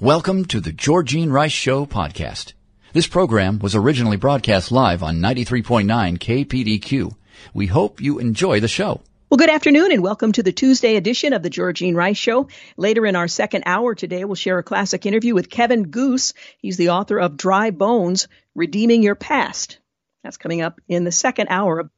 Welcome to the Georgene Rice Show podcast. This program was originally broadcast live on 93.9 KPDQ. We hope you enjoy the show. Well, good afternoon and welcome to the Tuesday edition of the Georgene Rice Show. Later in our second hour today, we'll share a classic interview with Kevin Goos. He's the author of Dry Bones, Redeeming Your Past. That's coming up in the second hour.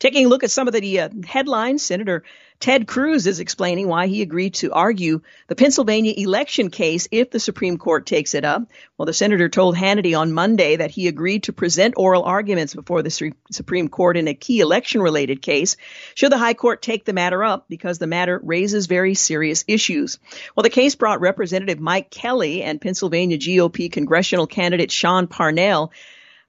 Taking a look at some of the uh, headlines, Senator Ted Cruz is explaining why he agreed to argue the Pennsylvania election case if the Supreme Court takes it up. Well, the senator told Hannity on Monday that he agreed to present oral arguments before the Supreme Court in a key election related case should the High Court take the matter up because the matter raises very serious issues. Well, the case brought Representative Mike Kelly and Pennsylvania GOP congressional candidate Sean Parnell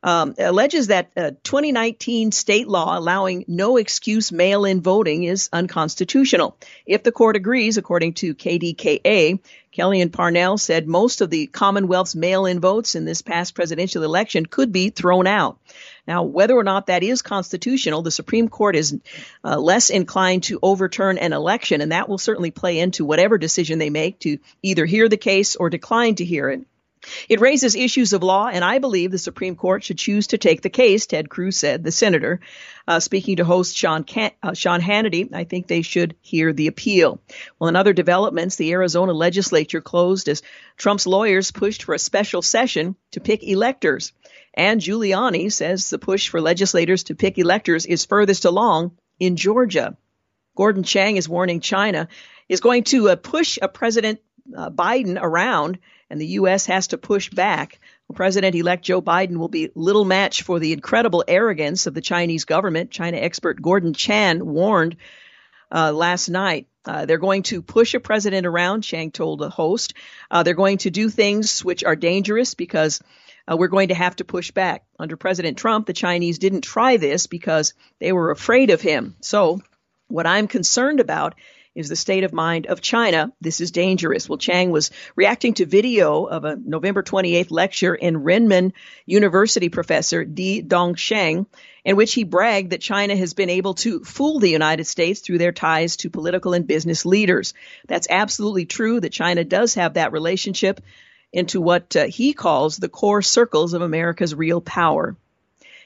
um, alleges that uh, 2019 state law allowing no excuse mail in voting is unconstitutional. If the court agrees, according to KDKA, Kelly and Parnell said most of the Commonwealth's mail in votes in this past presidential election could be thrown out. Now, whether or not that is constitutional, the Supreme Court is uh, less inclined to overturn an election, and that will certainly play into whatever decision they make to either hear the case or decline to hear it. It raises issues of law, and I believe the Supreme Court should choose to take the case, Ted Cruz said, the senator. Uh, speaking to host Sean, Can- uh, Sean Hannity, I think they should hear the appeal. Well, in other developments, the Arizona legislature closed as Trump's lawyers pushed for a special session to pick electors. And Giuliani says the push for legislators to pick electors is furthest along in Georgia. Gordon Chang is warning China is going to uh, push a President uh, Biden around and the U.S. has to push back. President elect Joe Biden will be little match for the incredible arrogance of the Chinese government. China expert Gordon Chang warned uh, last night. Uh, they're going to push a president around, Chang told the host. Uh, they're going to do things which are dangerous because uh, we're going to have to push back. Under President Trump, the Chinese didn't try this because they were afraid of him. So, what I'm concerned about is the state of mind of China. This is dangerous. Well, Chang was reacting to video of a November 28th lecture in Renmin University professor Di Dongsheng, in which he bragged that China has been able to fool the United States through their ties to political and business leaders. That's absolutely true that China does have that relationship into what uh, he calls the core circles of America's real power.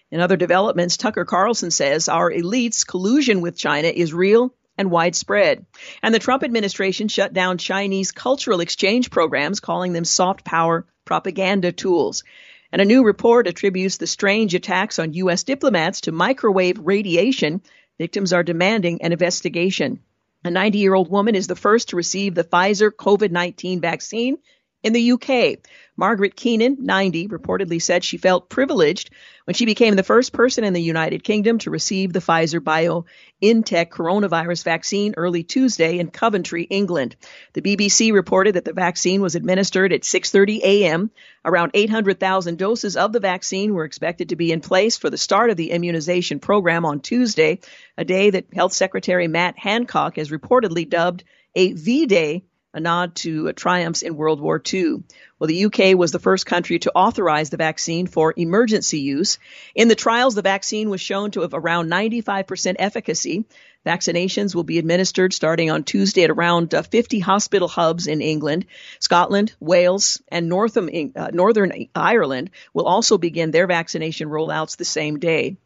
In other developments, Tucker Carlson says our elites' collusion with China is real and widespread. And the Trump administration shut down Chinese cultural exchange programs, calling them soft power propaganda tools. And a new report attributes the strange attacks on U.S. diplomats to microwave radiation. Victims are demanding an investigation. A 90 year old woman is the first to receive the Pfizer COVID 19 vaccine in the UK. Margaret Keenan, 90, reportedly said she felt privileged when she became the first person in the United Kingdom to receive the Pfizer BioNTech coronavirus vaccine early Tuesday in Coventry, England. The BBC reported that the vaccine was administered at 6:30 a.m. Around 800,000 doses of the vaccine were expected to be in place for the start of the immunization program on Tuesday, a day that Health Secretary Matt Hancock has reportedly dubbed a V-Day a nod to triumphs in World War II. Well, the UK was the first country to authorize the vaccine for emergency use. In the trials, the vaccine was shown to have around 95% efficacy. Vaccinations will be administered starting on Tuesday at around uh, 50 hospital hubs in England. Scotland, Wales, and Northern, uh, Northern Ireland will also begin their vaccination rollouts the same day.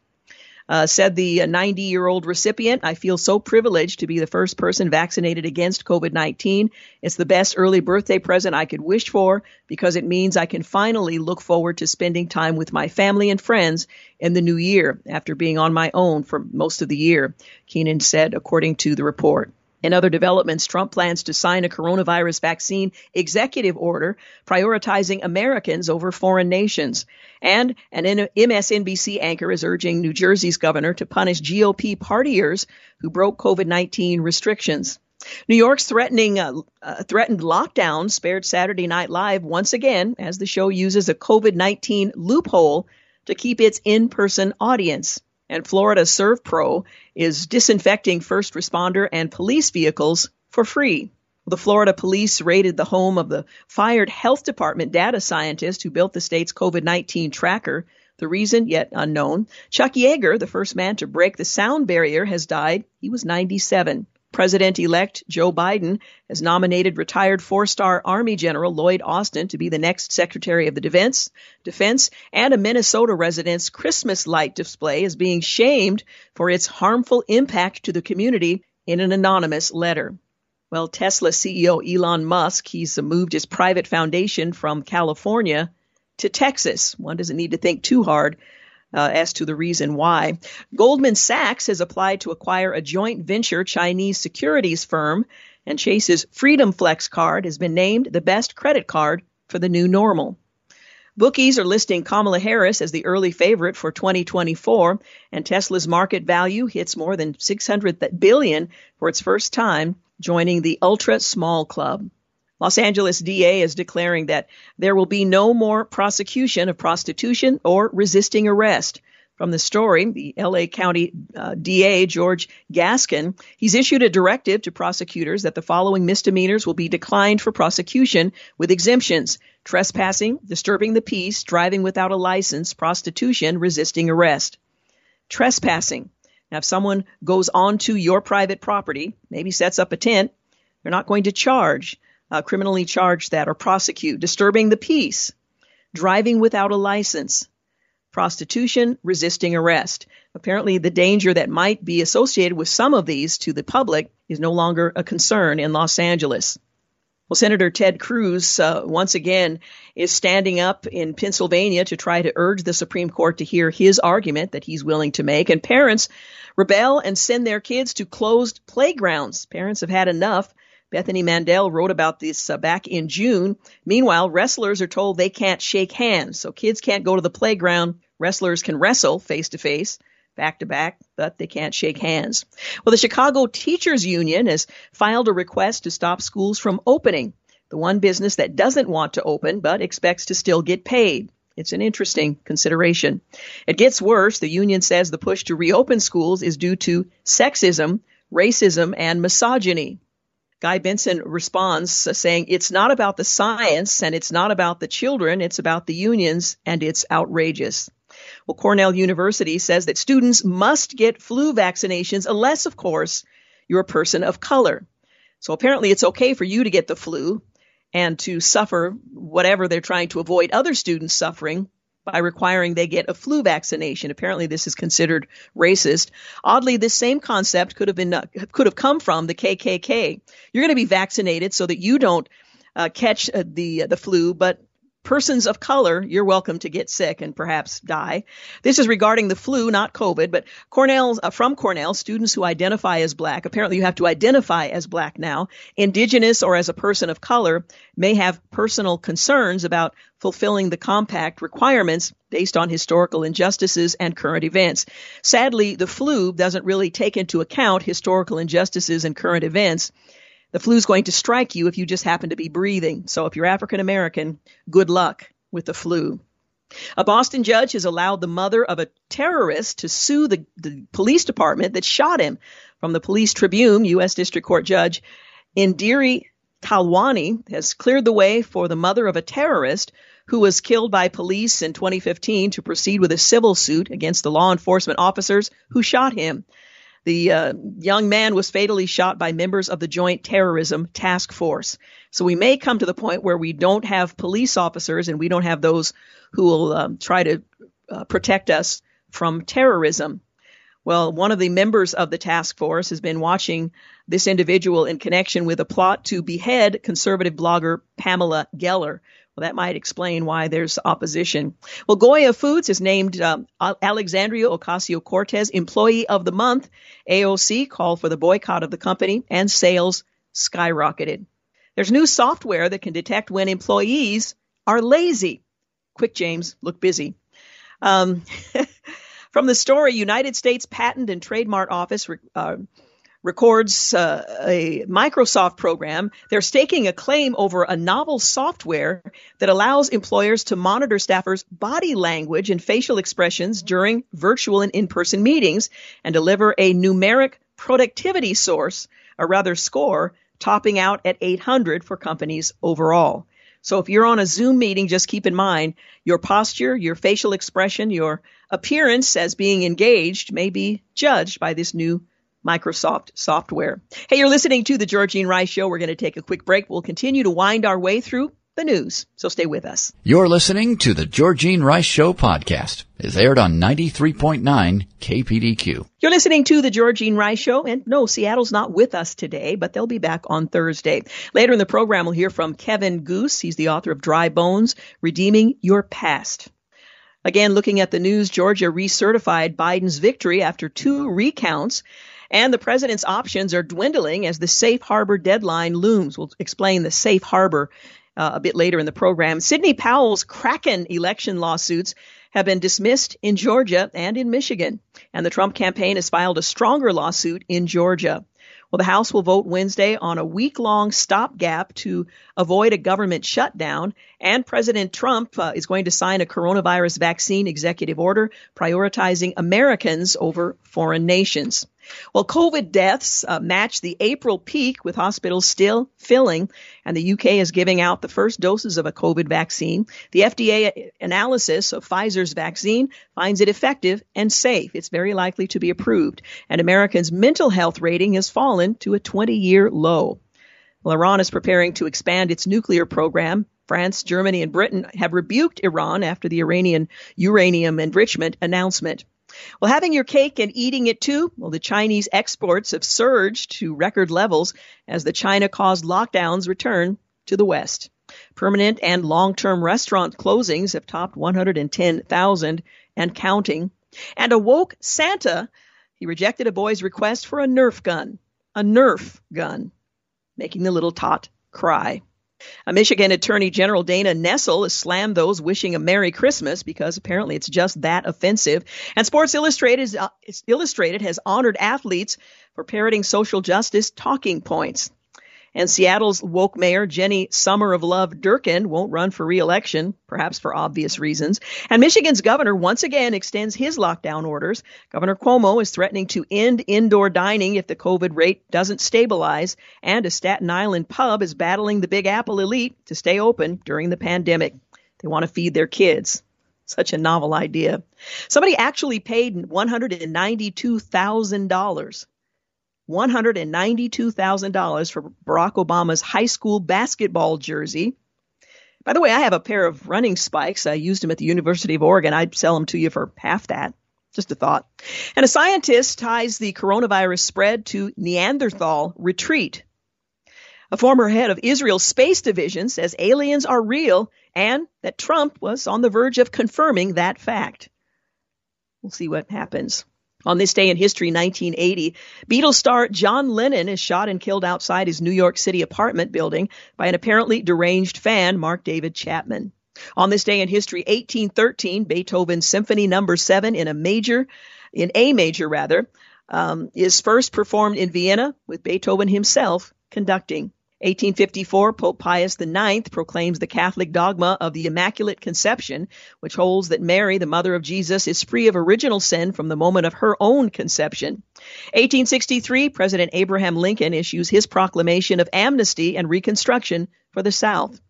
Uh, said the 90 year old recipient, I feel so privileged to be the first person vaccinated against COVID 19. It's the best early birthday present I could wish for because it means I can finally look forward to spending time with my family and friends in the new year after being on my own for most of the year, Keenan said, according to the report. In other developments, Trump plans to sign a coronavirus vaccine executive order prioritizing Americans over foreign nations. And an MSNBC anchor is urging New Jersey's governor to punish GOP partiers who broke COVID 19 restrictions. New York's threatening uh, uh, threatened lockdown spared Saturday Night Live once again as the show uses a COVID-19 loophole to keep its in-person audience. And Florida ServPro is disinfecting first responder and police vehicles for free. The Florida police raided the home of the fired health department data scientist who built the state's COVID 19 tracker. The reason, yet unknown. Chuck Yeager, the first man to break the sound barrier, has died. He was 97. President elect Joe Biden has nominated retired four star Army General Lloyd Austin to be the next Secretary of the Defense. Defense and a Minnesota resident's Christmas light display is being shamed for its harmful impact to the community in an anonymous letter. Well, Tesla CEO Elon Musk, he's moved his private foundation from California to Texas. One doesn't need to think too hard uh, as to the reason why. Goldman Sachs has applied to acquire a joint venture Chinese securities firm, and Chase's Freedom Flex card has been named the best credit card for the new normal. Bookies are listing Kamala Harris as the early favorite for 2024, and Tesla's market value hits more than 600 billion for its first time joining the ultra small club. Los Angeles DA is declaring that there will be no more prosecution of prostitution or resisting arrest. From the story, the LA County uh, DA, George Gascon, he's issued a directive to prosecutors that the following misdemeanors will be declined for prosecution with exemptions trespassing, disturbing the peace, driving without a license, prostitution, resisting arrest. Trespassing. Now, if someone goes onto your private property, maybe sets up a tent, they're not going to charge, uh, criminally charge that or prosecute. Disturbing the peace, driving without a license, prostitution, resisting arrest. Apparently, the danger that might be associated with some of these to the public is no longer a concern in Los Angeles. Well, Senator Ted Cruz, uh, once again, is standing up in Pennsylvania to try to urge the Supreme Court to hear his argument that he's willing to make. And parents rebel and send their kids to closed playgrounds. Parents have had enough. Bethany Mandel wrote about this uh, back in June. Meanwhile, wrestlers are told they can't shake hands, so kids can't go to the playground. Wrestlers can wrestle face to face back to back, but they can't shake hands. Well, the Chicago Teachers Union has filed a request to stop schools from opening. The one business that doesn't want to open but expects to still get paid. It's an interesting consideration. It gets worse. The union says the push to reopen schools is due to sexism, racism, and misogyny. Guy Benson responds saying, It's not about the science and it's not about the children, it's about the unions and it's outrageous. Well, Cornell University says that students must get flu vaccinations unless, of course, you're a person of color. So apparently it's okay for you to get the flu and to suffer whatever they're trying to avoid other students suffering by requiring they get a flu vaccination. Apparently, this is considered racist. Oddly, this same concept could have been uh, could have come from the KKK. You're going to be vaccinated so that you don't uh, catch uh, the the flu, but persons of color, you're welcome to get sick and perhaps die. This is regarding the flu, not COVID, but Cornell, uh, from Cornell, students who identify as black, apparently you have to identify as black now, indigenous or as a person of color, may have personal concerns about fulfilling the compact requirements based on historical injustices and current events. Sadly, the flu doesn't really take into account historical injustices and current events. The flu is going to strike you if you just happen to be breathing. So if you're African American, good luck with the flu. A Boston judge has allowed the mother of a terrorist to sue the, the police department that shot him. From the Police Tribune, U.S. District Court Judge Indira Talwani has cleared the way for the mother of a terrorist who was killed by police in 2015 to proceed with a civil suit against the law enforcement officers who shot him. The uh, young man was fatally shot by members of the Joint Terrorism Task Force. So we may come to the point where we don't have police officers and we don't have those who will um, try to uh, protect us from terrorism. Well, one of the members of the task force has been watching this individual in connection with a plot to behead conservative blogger Pamela Geller. Well, that might explain why there's opposition. Well, Goya Foods has named um, Alexandria Ocasio Cortez Employee of the Month. AOC called for the boycott of the company, and sales skyrocketed. There's new software that can detect when employees are lazy. Quick, James, look busy. Um, from the story, United States Patent and Trademark Office uh, records uh, a Microsoft program. They're staking a claim over a novel software that allows employers to monitor staffers' body language and facial expressions during virtual and in-person meetings and deliver a numeric productivity source, or rather score, topping out at 800 for companies overall. So if you're on a Zoom meeting, just keep in mind your posture, your facial expression, your appearance as being engaged may be judged by this new Microsoft software. Hey, you're listening to the Georgene Rice Show. We're going to take a quick break. We'll continue to wind our way through the news. So stay with us. You're listening to the Georgene Rice Show podcast. is aired on 93.9 KPDQ. You're listening to the Georgene Rice Show. And no, Seattle's not with us today, but they'll be back on Thursday. Later in the program, we'll hear from Kevin Goos. He's the author of Dry Bones, Redeeming Your Past. Again, looking at the news, Georgia recertified Biden's victory after two recounts. And the president's options are dwindling as the safe harbor deadline looms. We'll explain the safe harbor uh, a bit later in the program. Sidney Powell's Kraken election lawsuits have been dismissed in Georgia and in Michigan, and the Trump campaign has filed a stronger lawsuit in Georgia. Well, the House will vote Wednesday on a week long stopgap to avoid a government shutdown. And President Trump uh, is going to sign a coronavirus vaccine executive order prioritizing Americans over foreign nations. Well, COVID deaths uh, match the April peak with hospitals still filling, and the UK is giving out the first doses of a COVID vaccine. The FDA analysis of Pfizer's vaccine finds it effective and safe. It's very likely to be approved. And Americans' mental health rating has fallen to a 20 year low. Well, Iran is preparing to expand its nuclear program. France, Germany, and Britain have rebuked Iran after the Iranian uranium enrichment announcement. Well, having your cake and eating it too, well, the Chinese exports have surged to record levels as the China caused lockdowns return to the West. Permanent and long term restaurant closings have topped 110,000 and counting. And a woke Santa, he rejected a boy's request for a Nerf gun. A Nerf gun, making the little tot cry. A Michigan Attorney General Dana Nessel has slammed those wishing a Merry Christmas because apparently it's just that offensive. And Sports Illustrated, uh, Illustrated has honored athletes for parroting social justice talking points. And Seattle's woke mayor, Jenny Summer of Love Durkan, won't run for reelection, perhaps for obvious reasons. And Michigan's governor once again extends his lockdown orders. Governor Cuomo is threatening to end indoor dining if the COVID rate doesn't stabilize. And a Staten Island pub is battling the Big Apple elite to stay open during the pandemic. They want to feed their kids. Such a novel idea. Somebody actually paid $192,000 $192,000 for Barack Obama's high school basketball jersey. By the way, I have a pair of running spikes. I used them at the University of Oregon. I'd sell them to you for half that. Just a thought. And a scientist ties the coronavirus spread to Neanderthal retreat. A former head of Israel's space division says aliens are real and that Trump was on the verge of confirming that fact. We'll see what happens. On this day in history, 1980, Beatles star John Lennon is shot and killed outside his New York City apartment building by an apparently deranged fan, Mark David Chapman. On this day in history, 1813, Beethoven's Symphony Number no. 7 in a major, in A major rather, um, is first performed in Vienna with Beethoven himself conducting. 1854, Pope Pius IX proclaims the Catholic dogma of the Immaculate Conception, which holds that Mary, the mother of Jesus, is free of original sin from the moment of her own conception. 1863, President Abraham Lincoln issues his proclamation of amnesty and reconstruction for the South.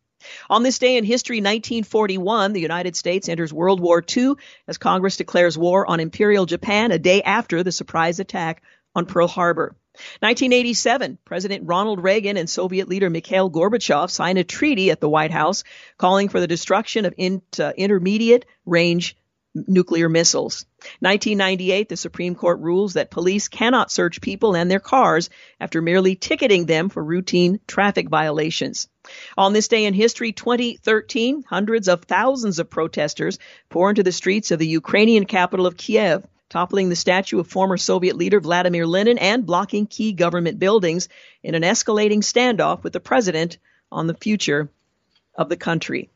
On this day in history, 1941, the United States enters World War II as Congress declares war on Imperial Japan a day after the surprise attack on Pearl Harbor. 1987, President Ronald Reagan and Soviet leader Mikhail Gorbachev signed a treaty at the White House calling for the destruction of in, uh, intermediate range nuclear missiles. 1998, the Supreme Court rules that police cannot search people and their cars after merely ticketing them for routine traffic violations. On this day in history, 2013, hundreds of thousands of protesters pour into the streets of the Ukrainian capital of Kiev toppling the statue of former Soviet leader Vladimir Lenin and blocking key government buildings in an escalating standoff with the president on the future of the country.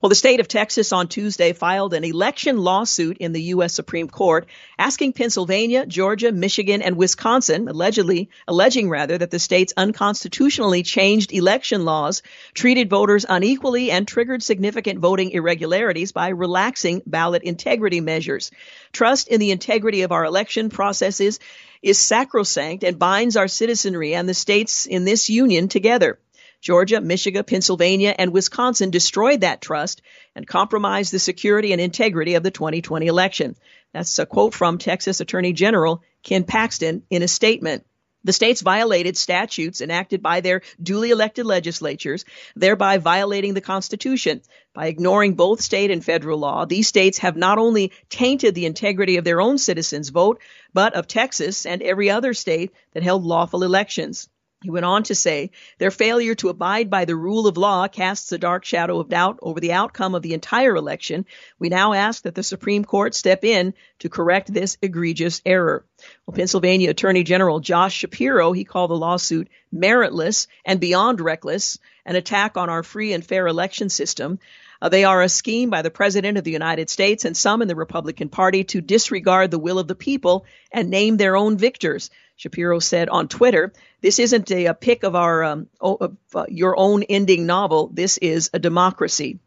Well, the state of Texas on Tuesday filed an election lawsuit in the U.S. Supreme Court asking Pennsylvania, Georgia, Michigan, and Wisconsin, allegedly, alleging rather that the states unconstitutionally changed election laws, treated voters unequally, and triggered significant voting irregularities by relaxing ballot integrity measures. Trust in the integrity of our election processes is sacrosanct and binds our citizenry and the states in this union together. Georgia, Michigan, Pennsylvania, and Wisconsin destroyed that trust and compromised the security and integrity of the 2020 election. That's a quote from Texas Attorney General Ken Paxton in a statement. The states violated statutes enacted by their duly elected legislatures, thereby violating the Constitution. By ignoring both state and federal law, these states have not only tainted the integrity of their own citizens' vote, but of Texas and every other state that held lawful elections. He went on to say, their failure to abide by the rule of law casts a dark shadow of doubt over the outcome of the entire election. We now ask that the Supreme Court step in to correct this egregious error. Well, Pennsylvania Attorney General Josh Shapiro, he called the lawsuit meritless and beyond reckless, an attack on our free and fair election system. Uh, they are a scheme by the President of the United States and some in the Republican Party to disregard the will of the people and name their own victors. Shapiro said on Twitter, "This isn't a, a pick of our um, of, uh, your own ending novel. This is a democracy."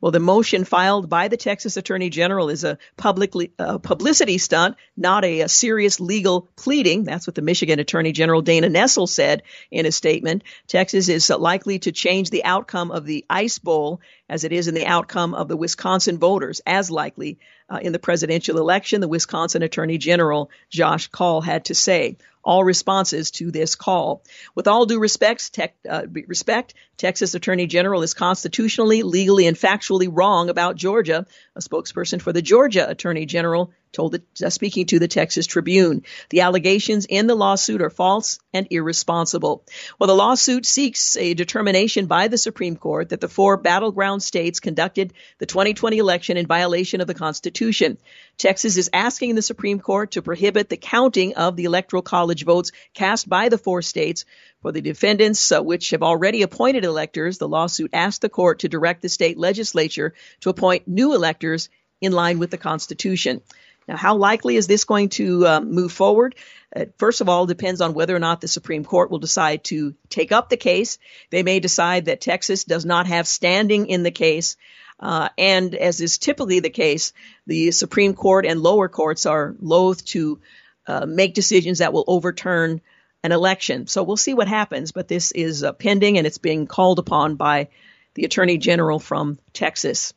Well, the motion filed by the Texas Attorney General is a publicly, uh, publicity stunt, not a, a, serious legal pleading. That's what the Michigan Attorney General Dana Nessel said in a statement. Texas is likely to change the outcome of the Ice Bowl as it is in the outcome of the Wisconsin voters, as likely uh, in the presidential election, the Wisconsin Attorney General Josh Kaul had to say all responses to this call. With all due respect, tech, uh, respect, Texas Attorney General is constitutionally, legally, and factually wrong about Georgia. A spokesperson for the Georgia Attorney General told it, uh, speaking to the Texas Tribune. The allegations in the lawsuit are false and irresponsible. Well, the lawsuit seeks a determination by the Supreme Court that the four battleground states conducted the 2020 election in violation of the Constitution. Texas is asking the Supreme Court to prohibit the counting of the Electoral College votes cast by the four states. For the defendants, uh, which have already appointed electors, the lawsuit asked the court to direct the state legislature to appoint new electors in line with the Constitution. Now, how likely is this going to uh, move forward? Uh, first of all, depends on whether or not the Supreme Court will decide to take up the case. They may decide that Texas does not have standing in the case. Uh, and as is typically the case, the Supreme Court and lower courts are loath to uh, make decisions that will overturn an election. So we'll see what happens, but this is uh, pending and it's being called upon by the Attorney General from Texas.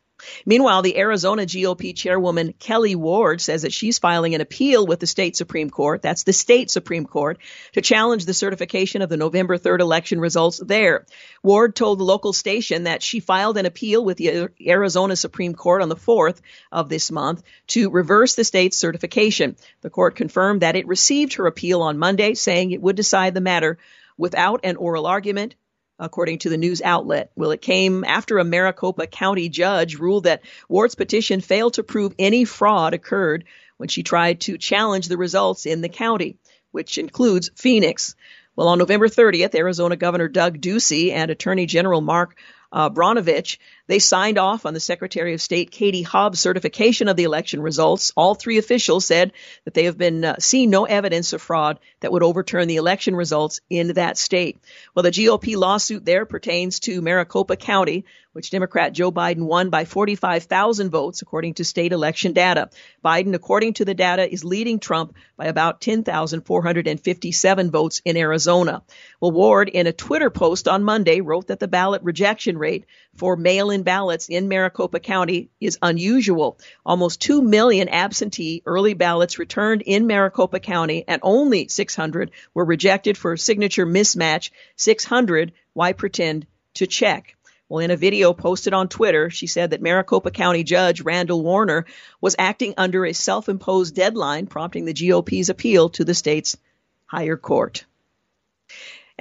Meanwhile, the Arizona GOP chairwoman Kelli Ward says that she's filing an appeal with the state Supreme Court, that's the state Supreme Court, to challenge the certification of the November 3rd election results there. Ward told the local station that she filed an appeal with the Arizona Supreme Court on the 4th of this month to reverse the state's certification. The court confirmed that it received her appeal on Monday, saying it would decide the matter without an oral argument according to the news outlet. Well, it came after a Maricopa County judge ruled that Ward's petition failed to prove any fraud occurred when she tried to challenge the results in the county, which includes Phoenix. Well, on November 30th, Arizona Governor Doug Ducey and Attorney General Mark uh, Brnovich, they signed off on the Secretary of State Katie Hobbs' certification of the election results. All three officials said that they have been uh, seen no evidence of fraud that would overturn the election results in that state. Well, the GOP lawsuit there pertains to Maricopa County, which Democrat Joe Biden won by 45,000 votes, according to state election data. Biden, according to the data, is leading Trump by about 10,457 votes in Arizona. Well, Ward, in a Twitter post on Monday, wrote that the ballot rejection rate for mail in ballots in Maricopa County is unusual. Almost 2 million absentee early ballots returned in Maricopa County, and only 600 were rejected for signature mismatch. 600, why pretend to check? Well, in a video posted on Twitter, she said that Maricopa County Judge Randall Warner was acting under a self imposed deadline, prompting the GOP's appeal to the state's higher court.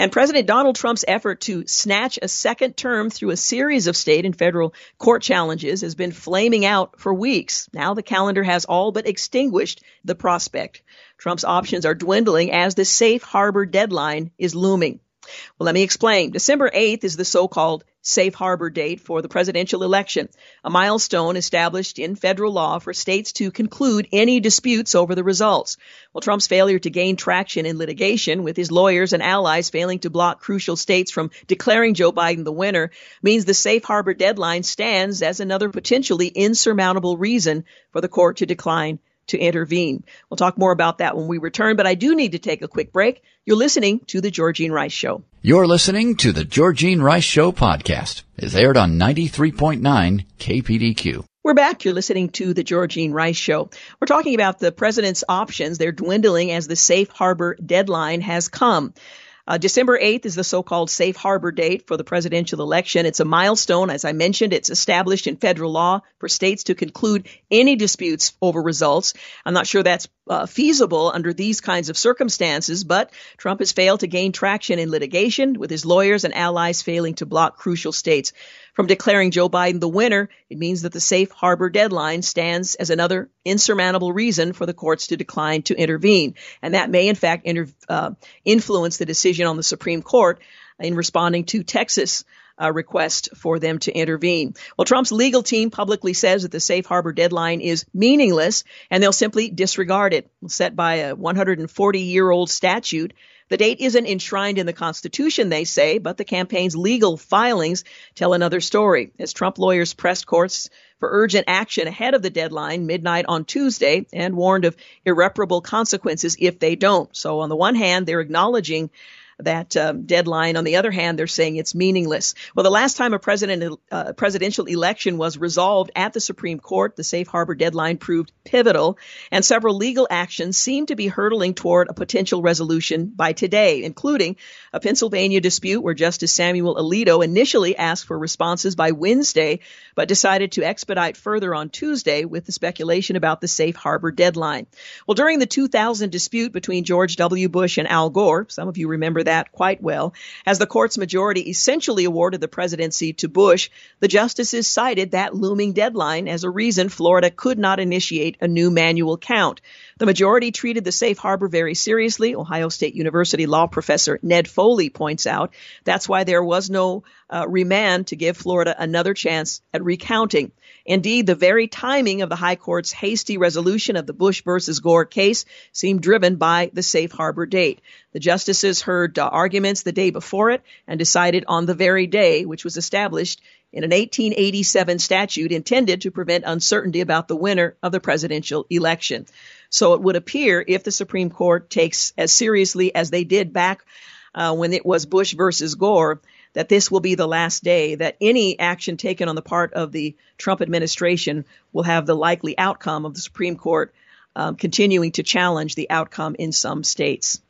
And President Donald Trump's effort to snatch a second term through a series of state and federal court challenges has been flaming out for weeks. Now the calendar has all but extinguished the prospect. Trump's options are dwindling as the safe harbor deadline is looming. Well, let me explain. December 8th is the so-called safe harbor date for the presidential election, a milestone established in federal law for states to conclude any disputes over the results. Well, Trump's failure to gain traction in litigation with his lawyers and allies failing to block crucial states from declaring Joe Biden the winner means the safe harbor deadline stands as another potentially insurmountable reason for the court to decline to intervene. We'll talk more about that when we return, but I do need to take a quick break. You're listening to The Georgene Rice Show. You're listening to The Georgene Rice Show podcast. It's aired on 93.9 KPDQ. We're back. You're listening to the Georgene Rice Show. We're talking about the president's options. They're dwindling as the safe harbor deadline has come. Uh, December 8th is the so-called safe harbor date for the presidential election. It's a milestone. As I mentioned, it's established in federal law for states to conclude any disputes over results. I'm not sure that's uh, feasible under these kinds of circumstances, but Trump has failed to gain traction in litigation with his lawyers and allies failing to block crucial states from declaring Joe Biden the winner. It means that the safe harbor deadline stands as another insurmountable reason for the courts to decline to intervene. And that may, in fact, inter- uh, influence the decision on the Supreme Court in responding to Texas uh, request for them to intervene. Well, Trump's legal team publicly says that the safe harbor deadline is meaningless and they'll simply disregard it. Set by a 140 year old statute the date isn't enshrined in the Constitution, they say, but the campaign's legal filings tell another story. As Trump lawyers pressed courts for urgent action ahead of the deadline, midnight on Tuesday, and warned of irreparable consequences if they don't. So on the one hand, they're acknowledging that um, deadline. On the other hand, they're saying it's meaningless. Well, the last time a president uh, presidential election was resolved at the Supreme Court, the safe harbor deadline proved pivotal, and several legal actions seem to be hurtling toward a potential resolution by today, including a Pennsylvania dispute where Justice Samuel Alito initially asked for responses by Wednesday, but decided to expedite further on Tuesday with the speculation about the safe harbor deadline. Well, during the 2000 dispute between George W. Bush and Al Gore, some of you remember that that quite well. As the court's majority essentially awarded the presidency to Bush, the justices cited that looming deadline as a reason Florida could not initiate a new manual count. The majority treated the safe harbor very seriously. Ohio State University law professor Ned Foley points out that's why there was no uh, remand to give Florida another chance at recounting. Indeed, the very timing of the High Court's hasty resolution of the Bush versus Gore case seemed driven by the safe harbor date. The justices heard uh, arguments the day before it and decided on the very day, which was established in an 1887 statute intended to prevent uncertainty about the winner of the presidential election. So it would appear if the Supreme Court takes as seriously as they did back uh, when it was Bush versus Gore, that this will be the last day, that any action taken on the part of the Trump administration will have the likely outcome of the Supreme Court um, continuing to challenge the outcome in some states.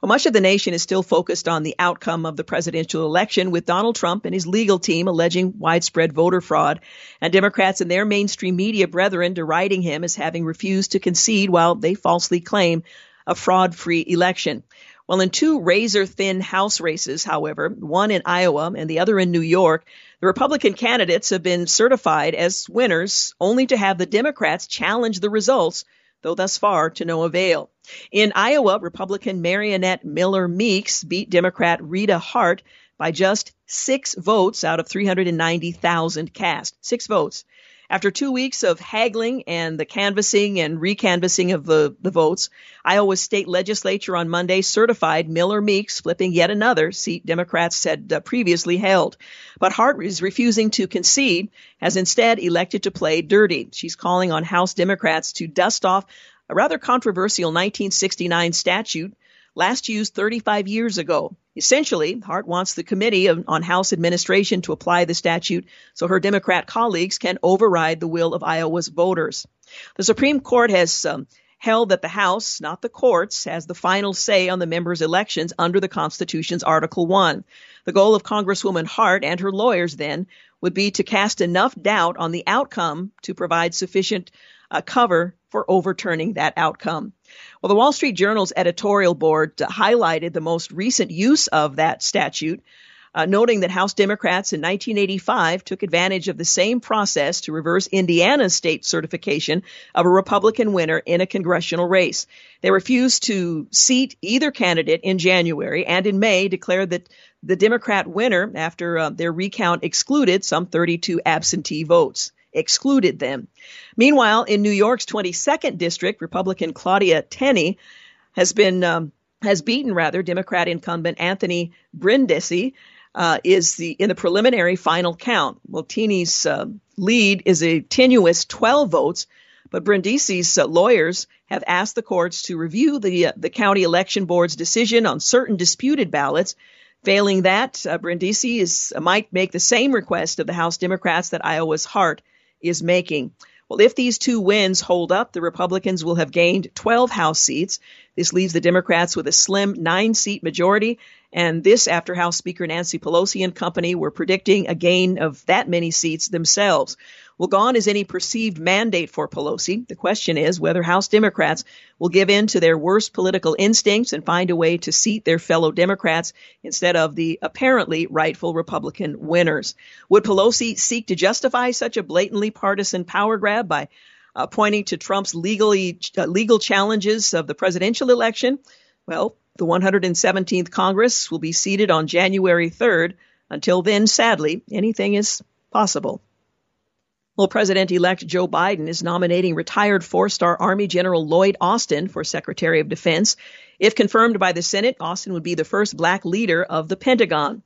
Well, much of the nation is still focused on the outcome of the presidential election, with Donald Trump and his legal team alleging widespread voter fraud, and Democrats and their mainstream media brethren deriding him as having refused to concede while they falsely claim a fraud free election. Well, in two razor thin House races, however, one in Iowa and the other in New York, the Republican candidates have been certified as winners only to have the Democrats challenge the results, though thus far to no avail. In Iowa, Republican Mariannette Miller Meeks beat Democrat Rita Hart by just six votes out of 390,000 cast. Six votes. After two weeks of haggling and the canvassing and recanvassing of the, the votes, Iowa state legislature on Monday certified Miller Meeks flipping yet another seat Democrats had uh, previously held. But Hart is refusing to concede, has instead elected to play dirty. She's calling on House Democrats to dust off a rather controversial 1969 statute last used 35 years ago. Essentially, Hart wants the Committee on House Administration to apply the statute so her Democrat colleagues can override the will of Iowa's voters. The Supreme Court has um, held that the House, not the courts, has the final say on the members' elections under the Constitution's Article 1. The goal of Congresswoman Hart and her lawyers then would be to cast enough doubt on the outcome to provide sufficient uh, cover for overturning that outcome. Well, the Wall Street Journal's editorial board highlighted the most recent use of that statute uh, noting that House Democrats in 1985 took advantage of the same process to reverse Indiana's state certification of a Republican winner in a congressional race. They refused to seat either candidate in January and in May declared that the Democrat winner, after uh, their recount, excluded some 32 absentee votes. Excluded them. Meanwhile, in New York's 22nd district, Republican Claudia Tenney has been um, has beaten rather Democrat incumbent Anthony Brindisi uh, is the in the preliminary final count. Well, Tenney's uh, lead is a tenuous 12 votes, but Brindisi's uh, lawyers have asked the courts to review the uh, the county election board's decision on certain disputed ballots. Failing that, uh, Brindisi is might make the same request of the House Democrats that Iowa's Hart is making. Well, if these two wins hold up, the Republicans will have gained 12 House seats. This leaves the Democrats with a slim nine seat majority. And this after House Speaker Nancy Pelosi and company were predicting a gain of that many seats themselves. Well, gone is any perceived mandate for Pelosi. The question is whether House Democrats will give in to their worst political instincts and find a way to seat their fellow Democrats instead of the apparently rightful Republican winners. Would Pelosi seek to justify such a blatantly partisan power grab by uh, pointing to Trump's legally uh, legal challenges of the presidential election? Well, the 117th Congress will be seated on January 3rd. Until then, sadly, anything is possible. Well, President elect Joe Biden is nominating retired four star Army General Lloyd Austin for Secretary of Defense. If confirmed by the Senate, Austin would be the first black leader of the Pentagon.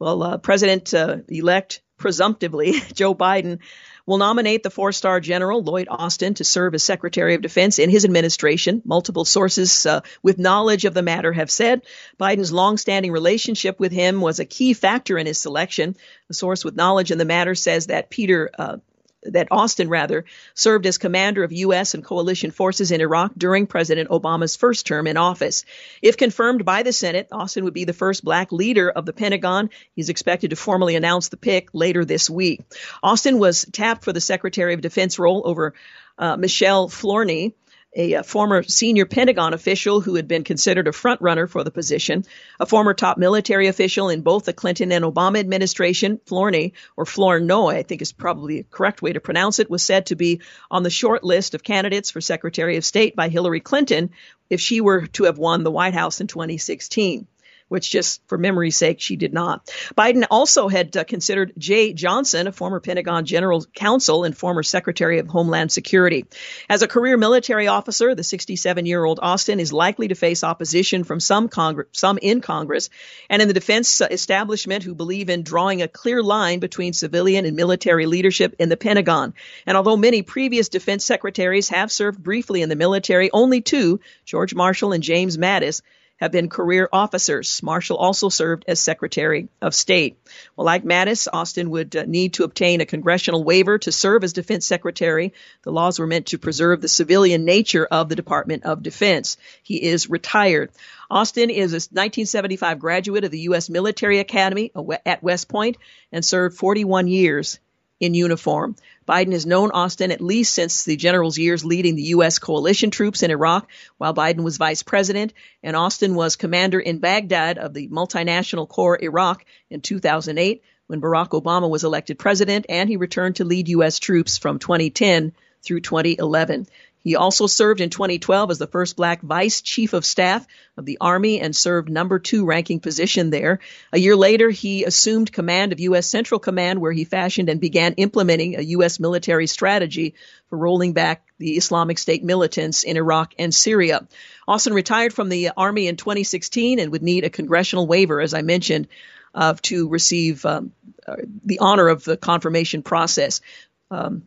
Well, uh, President uh, elect, presumptively, Joe Biden will nominate the four star general Lloyd Austin to serve as Secretary of Defense in his administration. Multiple sources uh, with knowledge of the matter have said Biden's long-standing relationship with him was a key factor in his selection. A source with knowledge in the matter says that Peter uh, that Austin rather served as commander of U.S. and coalition forces in Iraq during President Obama's first term in office. If confirmed by the Senate, Austin would be the first black leader of the Pentagon. He's expected to formally announce the pick later this week. Austin was tapped for the Secretary of Defense role over uh, Michelle Flournoy a, former senior Pentagon official who had been considered a frontrunner for the position, a former top military official in both the Clinton and Obama administration, Flournoy, or Flournoy, I think is probably the correct way to pronounce it, was said to be on the short list of candidates for Secretary of State by Hillary Clinton if she were to have won the White House in 2016 which just for memory's sake, she did not. Biden also had uh, considered Jeh Johnson, a former Pentagon general counsel and former secretary of Homeland Security. As a career military officer, the 67 year old Austin is likely to face opposition from some Congress, some in Congress and in the defense establishment who believe in drawing a clear line between civilian and military leadership in the Pentagon. And although many previous defense secretaries have served briefly in the military, only two, George Marshall and James Mattis, have been career officers. Marshall also served as Secretary of State. Well, like Mattis, Austin would uh, need to obtain a congressional waiver to serve as Defense Secretary. The laws were meant to preserve the civilian nature of the Department of Defense. He is retired. Austin is a 1975 graduate of the U.S. Military Academy at West Point and served 41 years in uniform. Biden has known Austin at least since the general's years leading the U.S. coalition troops in Iraq while Biden was vice president, and Austin was commander in Baghdad of the multinational corps Iraq in 2008 when Barack Obama was elected president, and he returned to lead U.S. troops from 2010 through 2011. He also served in 2012 as the first black vice chief of staff of the Army and served number two ranking position there. A year later, he assumed command of U.S. Central Command, where he fashioned and began implementing a U.S. military strategy for rolling back the Islamic State militants in Iraq and Syria. Austin retired from the Army in 2016 and would need a congressional waiver, as I mentioned, uh, to receive um, uh, the honor of the confirmation process. Um,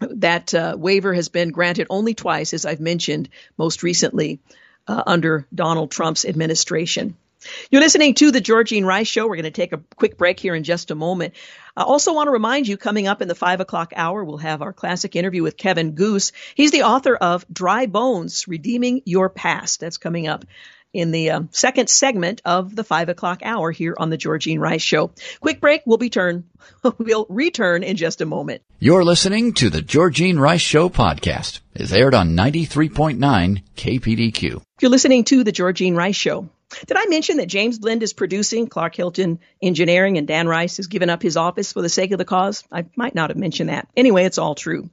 that uh, waiver has been granted only twice, as I've mentioned most recently uh, under Donald Trump's administration. You're listening to the Georgene Rice Show. We're going to take a quick break here in just a moment. I also want to remind you, coming up in the five o'clock hour, we'll have our classic interview with Kevin Goos. He's the author of Dry Bones, Redeeming Your Past. That's coming up in the um, second segment of the five o'clock hour here on the Georgene Rice Show. Quick break. We'll be turn. we'll return in just a moment. You're listening to the Georgene Rice Show podcast. is aired on 93.9 KPDQ. You're listening to the Georgene Rice Show. Did I mention that James Blend is producing Clark Hilton Engineering and Dan Rice has given up his office for the sake of the cause? I might not have mentioned that. Anyway, it's all true.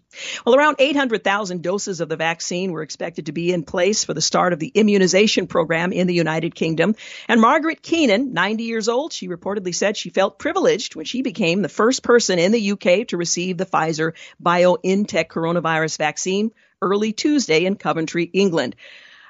Well, around 800,000 doses of the vaccine were expected to be in place for the start of the immunization program in the United Kingdom. And Margaret Keenan, 90 years old, she reportedly said she felt privileged when she became the first person in the UK to receive the Pfizer BioNTech coronavirus vaccine early Tuesday in Coventry, England.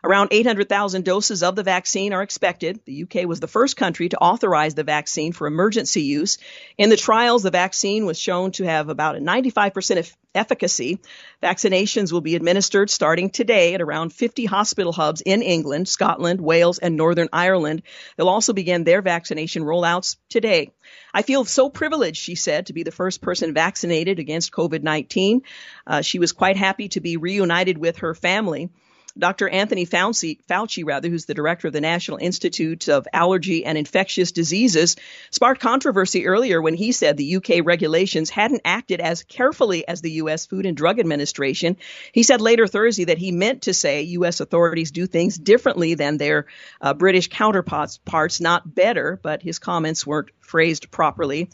Around 800,000 doses of the vaccine are expected. The UK was the first country to authorize the vaccine for emergency use. In the trials, the vaccine was shown to have about a 95% efficacy. Vaccinations will be administered starting today at around 50 hospital hubs in England, Scotland, Wales, and Northern Ireland. They'll also begin their vaccination rollouts today. I feel so privileged, she said, to be the first person vaccinated against COVID 19. Uh, she was quite happy to be reunited with her family. Dr. Anthony Fauci, Fauci, rather, who's the director of the National Institute of Allergy and Infectious Diseases, sparked controversy earlier when he said the UK regulations hadn't acted as carefully as the U.S. Food and Drug Administration. He said later Thursday that he meant to say U.S. authorities do things differently than their uh, British counterparts, parts, not better, but his comments weren't phrased properly.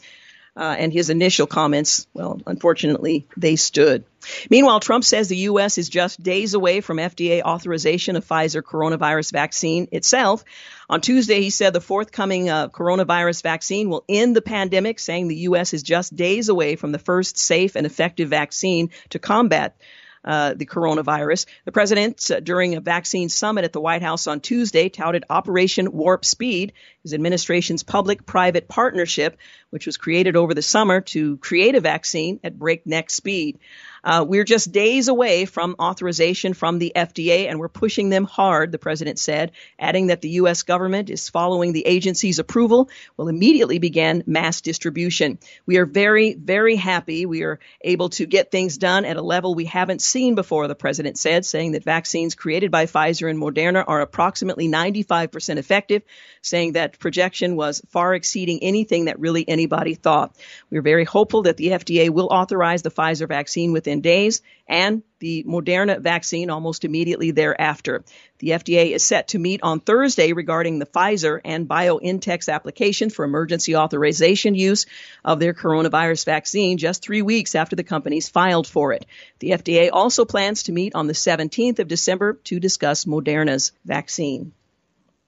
Uh, and his initial comments, well, unfortunately, they stood. Meanwhile, Trump says the U.S. is just days away from FDA authorization of Pfizer coronavirus vaccine itself. On Tuesday, he said the forthcoming uh, coronavirus vaccine will end the pandemic, saying the U.S. is just days away from the first safe and effective vaccine to combat uh, the coronavirus. The president, uh, during a vaccine summit at the White House on Tuesday, touted Operation Warp Speed, his administration's public private partnership, which was created over the summer to create a vaccine at breakneck speed. Uh, we're just days away from authorization from the FDA, and we're pushing them hard, the president said, adding that the U.S. government is following the agency's approval, will immediately begin mass distribution. We are very, very happy we are able to get things done at a level we haven't seen before, the president said, saying that vaccines created by Pfizer and Moderna are approximately 95% effective, saying that projection was far exceeding anything that really anybody thought. We're very hopeful that the FDA will authorize the Pfizer vaccine within within days, and the Moderna vaccine almost immediately thereafter. The FDA is set to meet on Thursday regarding the Pfizer and BioNTech's application for emergency authorization use of their coronavirus vaccine just three weeks after the companies filed for it. The FDA also plans to meet on the 17th of December to discuss Moderna's vaccine.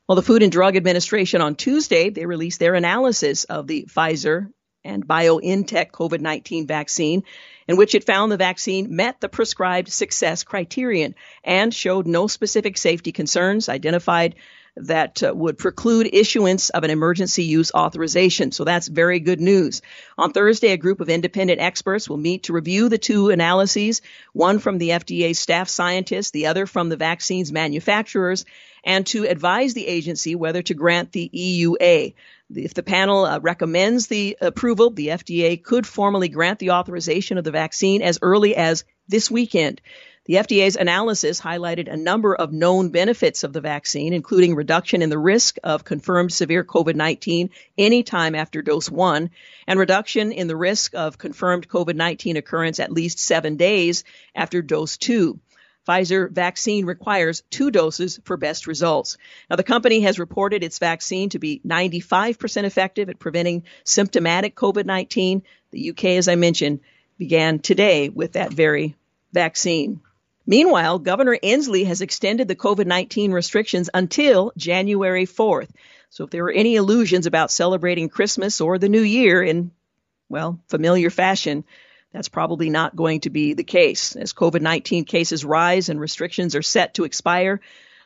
Well, the Food and Drug Administration on Tuesday, they released their analysis of the Pfizer and BioNTech COVID 19 vaccine, in which it found the vaccine met the prescribed success criterion and showed no specific safety concerns identified that uh, would preclude issuance of an emergency use authorization. So that's very good news. On Thursday, a group of independent experts will meet to review the two analyses, one from the FDA staff scientists, the other from the vaccine's manufacturers, and to advise the agency whether to grant the EUA. If the panel uh, recommends the approval, the FDA could formally grant the authorization of the vaccine as early as this weekend. The FDA's analysis highlighted a number of known benefits of the vaccine, including reduction in the risk of confirmed severe COVID 19 anytime after dose one, and reduction in the risk of confirmed COVID 19 occurrence at least seven days after dose two. Pfizer vaccine requires two doses for best results. Now, the company has reported its vaccine to be 95% effective at preventing symptomatic COVID 19. The UK, as I mentioned, began today with that very vaccine. Meanwhile, Governor Inslee has extended the COVID 19 restrictions until January 4th. So if there were any illusions about celebrating Christmas or the New Year in, well, familiar fashion, that's probably not going to be the case. As COVID 19 cases rise and restrictions are set to expire,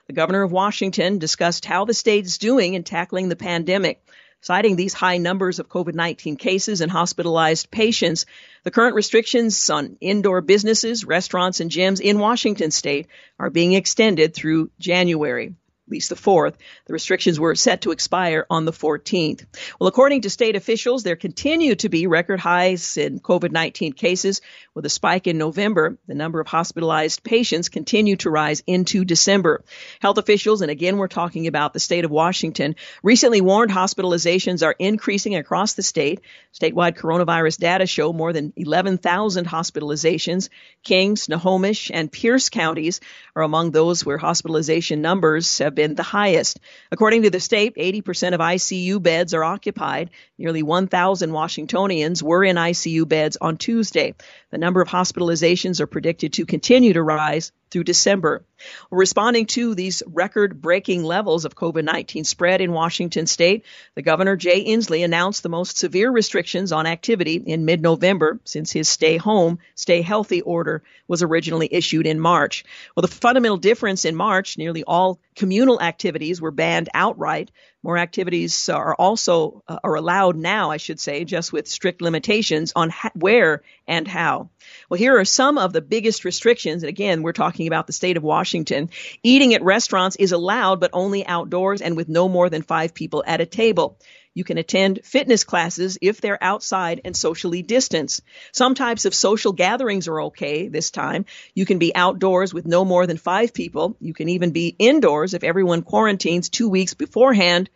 the governor of Washington discussed how the state is doing in tackling the pandemic. Citing these high numbers of COVID 19 cases and hospitalized patients, the current restrictions on indoor businesses, restaurants, and gyms in Washington state are being extended through January least the 4th. The restrictions were set to expire on the 14th. Well, according to state officials, there continue to be record highs in COVID 19 cases. With a spike in November, the number of hospitalized patients continue to rise into December. Health officials, and again, we're talking about the state of Washington, recently warned hospitalizations are increasing across the state. Statewide coronavirus data show more than 11,000 hospitalizations. King, Snohomish, and Pierce counties are among those where hospitalization numbers have been the highest. According to the state, 80% of ICU beds are occupied. Nearly 1,000 Washingtonians were in ICU beds on Tuesday. The number of hospitalizations are predicted to continue to rise through December. Responding to these record breaking levels of COVID 19 spread in Washington state, the governor Jay Inslee announced the most severe restrictions on activity in mid November since his stay home, stay healthy order was originally issued in March. Well, the fundamental difference in March, nearly all communal activities were banned outright. More activities are also uh, are allowed now, I should say, just with strict limitations on ha- where and how. Well, here are some of the biggest restrictions. And again, we're talking about the state of Washington. Eating at restaurants is allowed, but only outdoors and with no more than five people at a table. You can attend fitness classes if they're outside and socially distanced. Some types of social gatherings are okay this time. You can be outdoors with no more than five people. You can even be indoors if everyone quarantines two weeks beforehand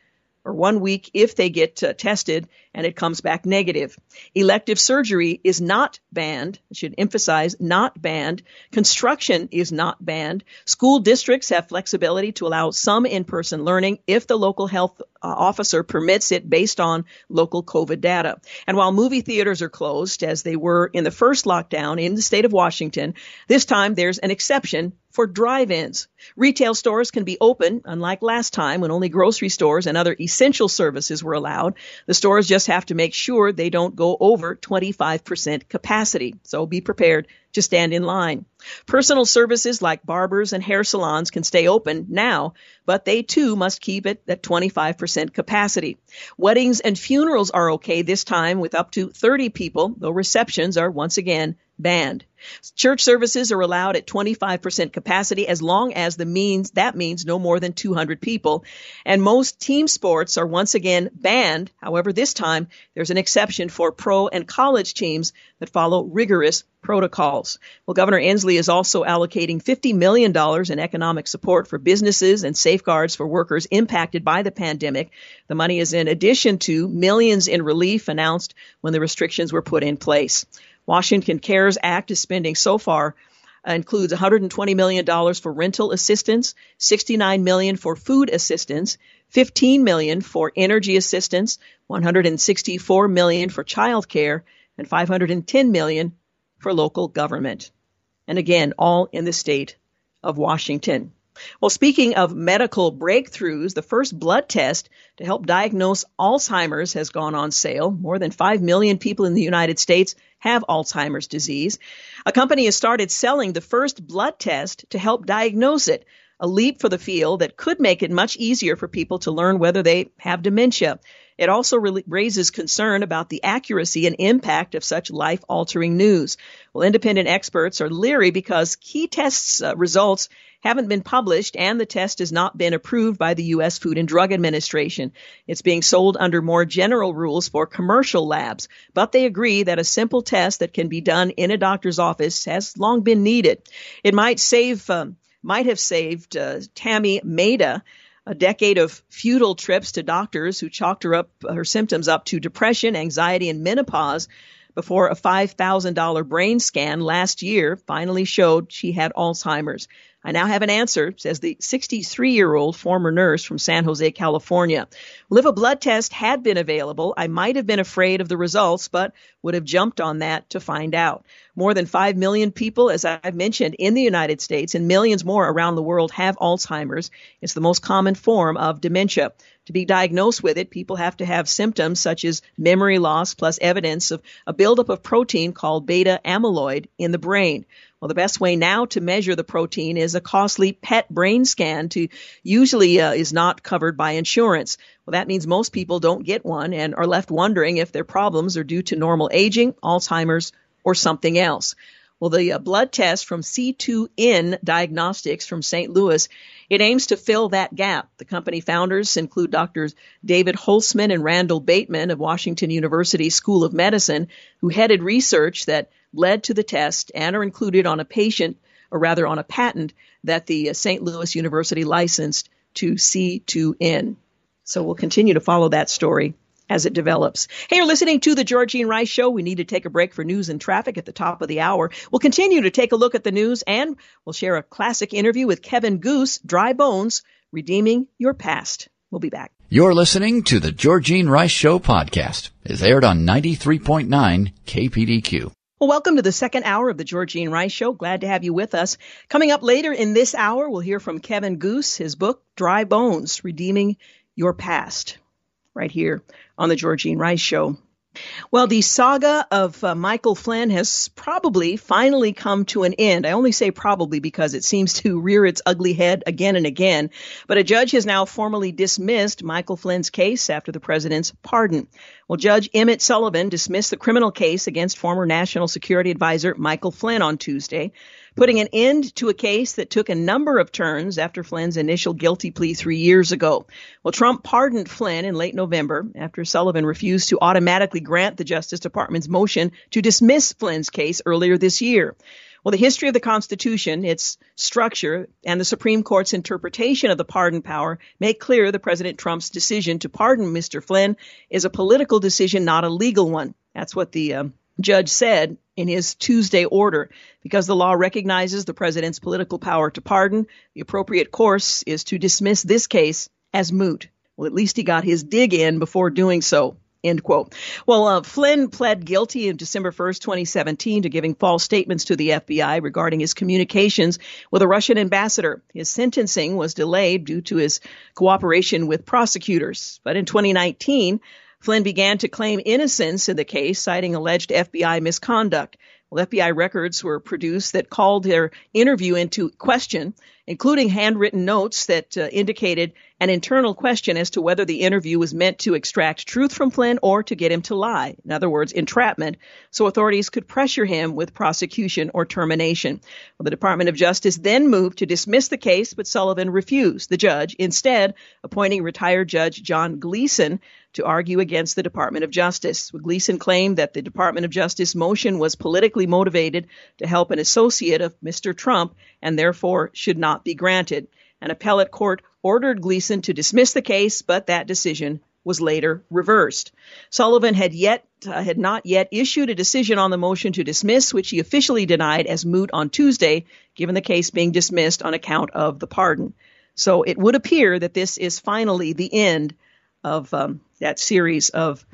or one week if they get uh, tested and it comes back negative. Elective surgery is not banned. I should emphasize not banned. Construction is not banned. School districts have flexibility to allow some in-person learning if the local health uh, officer permits it based on local COVID data. And while movie theaters are closed as they were in the first lockdown in the state of Washington, this time there's an exception for drive-ins. Retail stores can be open, unlike last time when only grocery stores and other essential services were allowed. The stores just have to make sure they don't go over 25% capacity. So be prepared to stand in line. Personal services like barbers and hair salons can stay open now, but they too must keep it at 25% capacity. Weddings and funerals are okay this time with up to 30 people, though receptions are once again banned. Church services are allowed at 25% capacity as long as the means that means no more than 200 people. And most team sports are once again banned. However, this time there's an exception for pro and college teams that follow rigorous protocols. Well, Governor Inslee is also allocating $50 million in economic support for businesses and safeguards for workers impacted by the pandemic. The money is in addition to millions in relief announced when the restrictions were put in place. Washington CARES Act is spending so far includes $120 million for rental assistance, 69 million for food assistance, 15 million for energy assistance, 164 million for child care, and $510 million for local government. And again, all in the state of Washington. Well, speaking of medical breakthroughs, the first blood test to help diagnose Alzheimer's has gone on sale. More than 5 million people in the United States have Alzheimer's disease. A company has started selling the first blood test to help diagnose it, a leap for the field that could make it much easier for people to learn whether they have dementia. It also re- raises concern about the accuracy and impact of such life altering news. Well, independent experts are leery because key tests uh, results haven't been published and the test has not been approved by the U.S. Food and Drug Administration. It's being sold under more general rules for commercial labs, but they agree that a simple test that can be done in a doctor's office has long been needed. It might save, um, might have saved uh, Tammy Maida a decade of futile trips to doctors who chalked her up her symptoms up to depression, anxiety, and menopause before a $5,000 brain scan last year finally showed she had Alzheimer's. I now have an answer, says the 63 year old former nurse from San Jose, California. Well, if a blood test had been available, I might have been afraid of the results, but would have jumped on that to find out. More than 5 million people, as I've mentioned, in the United States and millions more around the world have Alzheimer's. It's the most common form of dementia. To be diagnosed with it, people have to have symptoms such as memory loss plus evidence of a buildup of protein called beta amyloid in the brain. Well, the best way now to measure the protein is a costly PET brain scan to usually uh, is not covered by insurance. Well, that means most people don't get one and are left wondering if their problems are due to normal aging, Alzheimer's, or something else. Well, the uh, blood test from C2N Diagnostics from St. Louis, it aims to fill that gap. The company founders include Doctors David Holtzman and Randall Bateman of Washington University School of Medicine, who headed research that led to the test and are included on a patient, or rather on a patent that the uh, St. Louis University licensed to C2N. So we'll continue to follow that story as it develops. Hey, you're listening to the Georgene Rice Show. We need to take a break for news and traffic at the top of the hour. We'll continue to take a look at the news and we'll share a classic interview with Kevin Goos, Dry Bones, Redeeming Your Past. We'll be back. You're listening to the Georgene Rice Show podcast. It's aired on 93.9 KPDQ. Well, welcome to the second hour of the Georgene Rice Show. Glad to have you with us. Coming up later in this hour, we'll hear from Kevin Goos, his book, Dry Bones Redeeming Your Past, right here on the Georgene Rice Show. Well, the saga of uh, Michael Flynn has probably finally come to an end. I only say probably because it seems to rear its ugly head again and again. But a judge has now formally dismissed Michael Flynn's case after the president's pardon. Well, Judge Emmett Sullivan dismissed the criminal case against former National Security Advisor Michael Flynn on Tuesday putting an end to a case that took a number of turns after Flynn's initial guilty plea three years ago. Well, Trump pardoned Flynn in late November after Sullivan refused to automatically grant the Justice Department's motion to dismiss Flynn's case earlier this year. Well, the history of the Constitution, its structure, and the Supreme Court's interpretation of the pardon power make clear that President Trump's decision to pardon Mr. Flynn is a political decision, not a legal one. That's what the um, judge said in his Tuesday order. Because the law recognizes the president's political power to pardon, the appropriate course is to dismiss this case as moot. Well, at least he got his dig in before doing so. End quote. Well, uh, Flynn pled guilty in December 1st, 2017 to giving false statements to the FBI regarding his communications with a Russian ambassador. His sentencing was delayed due to his cooperation with prosecutors. But in 2019, Flynn began to claim innocence in the case, citing alleged FBI misconduct. Well, FBI records were produced that called their interview into question, including handwritten notes that uh, indicated an internal question as to whether the interview was meant to extract truth from Flynn or to get him to lie. In other words, entrapment, so authorities could pressure him with prosecution or termination. Well, the Department of Justice then moved to dismiss the case, but Sullivan refused. The judge, instead, appointing retired Judge John Gleeson to argue against the Department of Justice. Gleeson claimed that the Department of Justice motion was politically motivated to help an associate of Mr. Trump and therefore should not be granted. An appellate court ordered Gleeson to dismiss the case, but that decision was later reversed. Sullivan had yet uh, had not yet issued a decision on the motion to dismiss, which he officially denied as moot on Tuesday, given the case being dismissed on account of the pardon. So it would appear that this is finally the end of um, that series of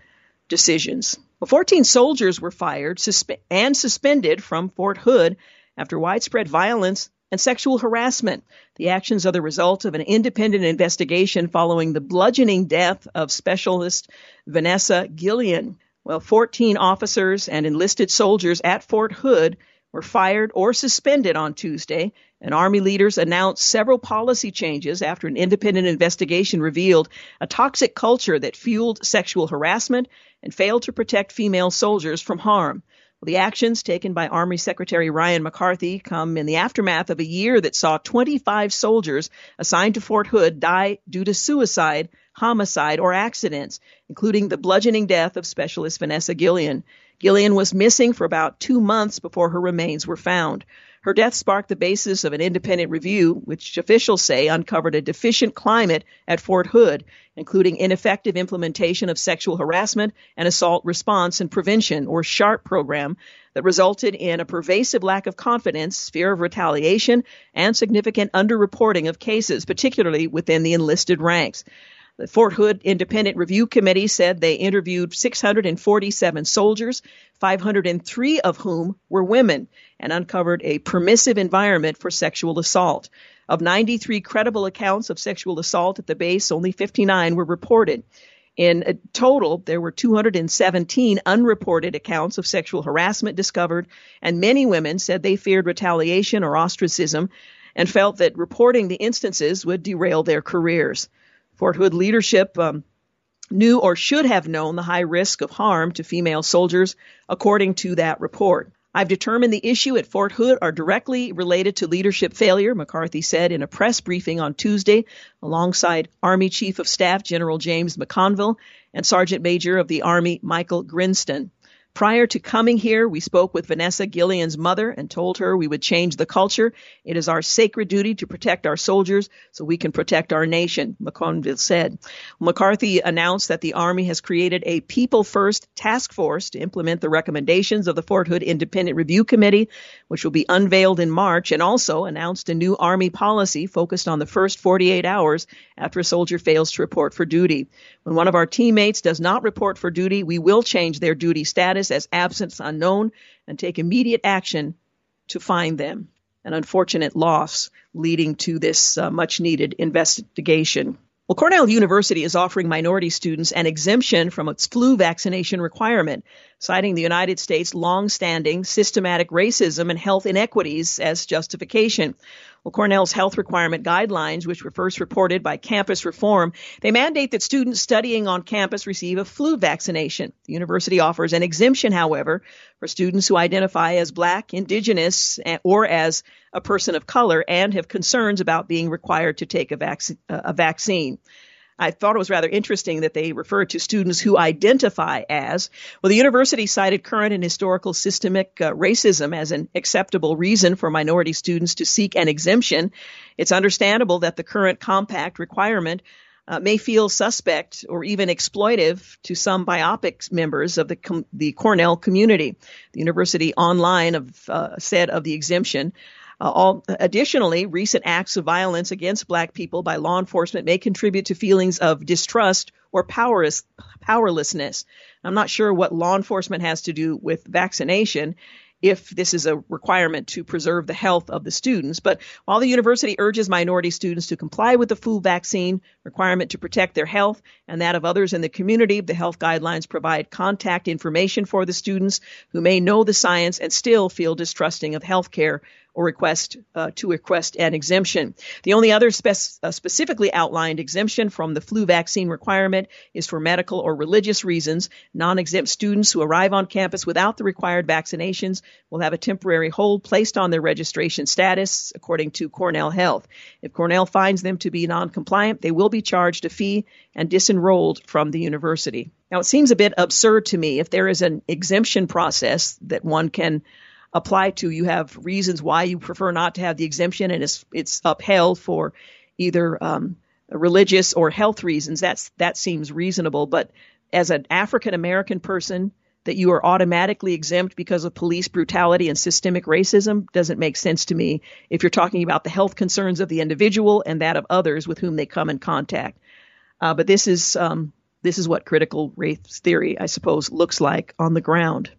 decisions. Well, 14 soldiers were fired suspe- and suspended from Fort Hood after widespread violence and sexual harassment. The actions are the result of an independent investigation following the bludgeoning death of specialist Vanessa Guillen. Well, 14 officers and enlisted soldiers at Fort Hood were fired or suspended on Tuesday, and Army leaders announced several policy changes after an independent investigation revealed a toxic culture that fueled sexual harassment and failed to protect female soldiers from harm. Well, the actions taken by Army Secretary Ryan McCarthy come in the aftermath of a year that saw 25 soldiers assigned to Fort Hood die due to suicide, homicide, or accidents, including the bludgeoning death of Specialist Vanessa Guillen. Guillen was missing for about two months before her remains were found. Her death sparked the basis of an independent review, which officials say uncovered a deficient climate at Fort Hood, including ineffective implementation of sexual harassment and assault response and prevention, or SHARP program, that resulted in a pervasive lack of confidence, fear of retaliation, and significant underreporting of cases, particularly within the enlisted ranks. The Fort Hood Independent Review Committee said they interviewed 647 soldiers, 503 of whom were women, and uncovered a permissive environment for sexual assault. Of 93 credible accounts of sexual assault at the base, only 59 were reported. In uh, total, there were 217 unreported accounts of sexual harassment discovered, and many women said they feared retaliation or ostracism and felt that reporting the instances would derail their careers. Fort Hood leadership um, knew or should have known the high risk of harm to female soldiers, according to that report. I've determined the issue at Fort Hood are directly related to leadership failure, McCarthy said in a press briefing on Tuesday, alongside Army Chief of Staff General James McConville and Sergeant Major of the Army Michael Grinston. Prior to coming here, we spoke with Vanessa Guillen's mother and told her we would change the culture. It is our sacred duty to protect our soldiers so we can protect our nation, McConville said. McCarthy announced that the Army has created a People First task force to implement the recommendations of the Fort Hood Independent Review Committee, which will be unveiled in March, and also announced a new Army policy focused on the first 48 hours after a soldier fails to report for duty. When one of our teammates does not report for duty, we will change their duty status as absence unknown and take immediate action to find them. An unfortunate loss leading to this uh, much needed investigation. Well, Cornell University is offering minority students an exemption from its flu vaccination requirement, citing the United States' long-standing systematic racism and health inequities as justification. Well, Cornell's health requirement guidelines, which were first reported by Campus Reform, they mandate that students studying on campus receive a flu vaccination. The university offers an exemption, however, for students who identify as black, indigenous, eh, or as a person of color and have concerns about being required to take a, vac- a vaccine. I thought it was rather interesting that they referred to students who identify as. Well, the university cited current and historical systemic uh, racism as an acceptable reason for minority students to seek an exemption. It's understandable that the current compact requirement uh, may feel suspect or even exploitive to some BIPOC members of the com- the Cornell community. The university online of, uh, said of the exemption. Uh, all, additionally, recent acts of violence against black people by law enforcement may contribute to feelings of distrust or powerless, powerlessness. I'm not sure what law enforcement has to do with vaccination if this is a requirement to preserve the health of the students. But while the university urges minority students to comply with the flu vaccine requirement to protect their health and that of others in the community, the health guidelines provide contact information for the students who may know the science and still feel distrusting of health care or request uh, to request an exemption. The only other spec- uh, specifically outlined exemption from the flu vaccine requirement is for medical or religious reasons. Non-exempt students who arrive on campus without the required vaccinations will have a temporary hold placed on their registration status, according to Cornell Health. If Cornell finds them to be non-compliant, they will be charged a fee and disenrolled from the university. Now, it seems a bit absurd to me if there is an exemption process that one can apply to. You have reasons why you prefer not to have the exemption, and it's it's upheld for either um, religious or health reasons. That's that seems reasonable. But as an African American person, that you are automatically exempt because of police brutality and systemic racism doesn't make sense to me if you're talking about the health concerns of the individual and that of others with whom they come in contact. Uh, but this is um, this is what critical race theory, I suppose, looks like on the ground.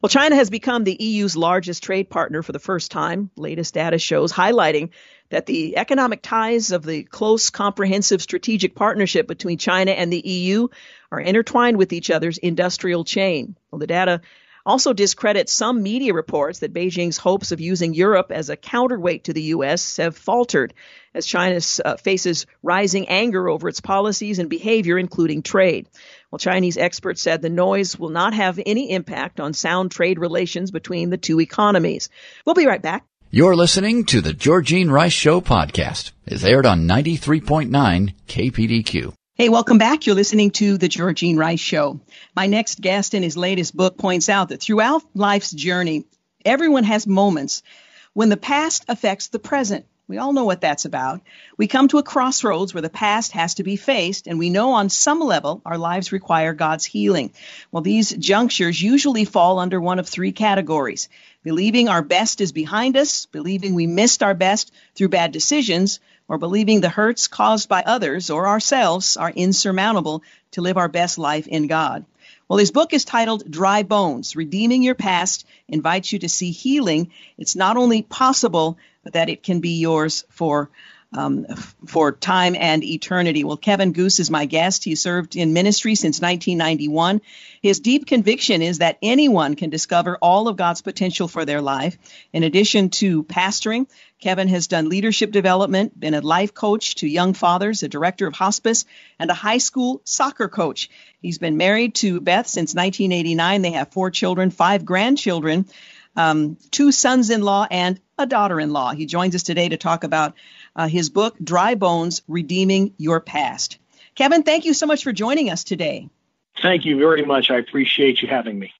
Well, China has become the EU's largest trade partner for the first time, latest data shows, highlighting that the economic ties of the close, comprehensive strategic partnership between China and the EU are intertwined with each other's industrial chain. Well, the data also discredits some media reports that Beijing's hopes of using Europe as a counterweight to the U.S. have faltered as China uh, faces rising anger over its policies and behavior, including trade. Well, Chinese experts said the noise will not have any impact on sound trade relations between the two economies. We'll be right back. You're listening to the Georgene Rice Show podcast. It's aired on 93.9 KPDQ. Hey, welcome back. You're listening to The Georgene Rice Show. My next guest in his latest book points out that throughout life's journey, everyone has moments when the past affects the present. We all know what that's about. We come to a crossroads where the past has to be faced, and we know on some level our lives require God's healing. Well, these junctures usually fall under one of three categories believing our best is behind us, believing we missed our best through bad decisions, or believing the hurts caused by others or ourselves are insurmountable to live our best life in God. Well, his book is titled Dry Bones Redeeming Your Past, invites you to see healing. It's not only possible, but that it can be yours for um, for time and eternity. Well, Kevin Goos is my guest. He served in ministry since 1991. His deep conviction is that anyone can discover all of God's potential for their life. In addition to pastoring, Kevin has done leadership development, been a life coach to young fathers, a director of hospice, and a high school soccer coach. He's been married to Beth since 1989. They have four children, five grandchildren, um, two sons in law, and a daughter in law. He joins us today to talk about uh, his book, Dry Bones Redeeming Your Past. Kevin, thank you so much for joining us today. Thank you very much. I appreciate you having me.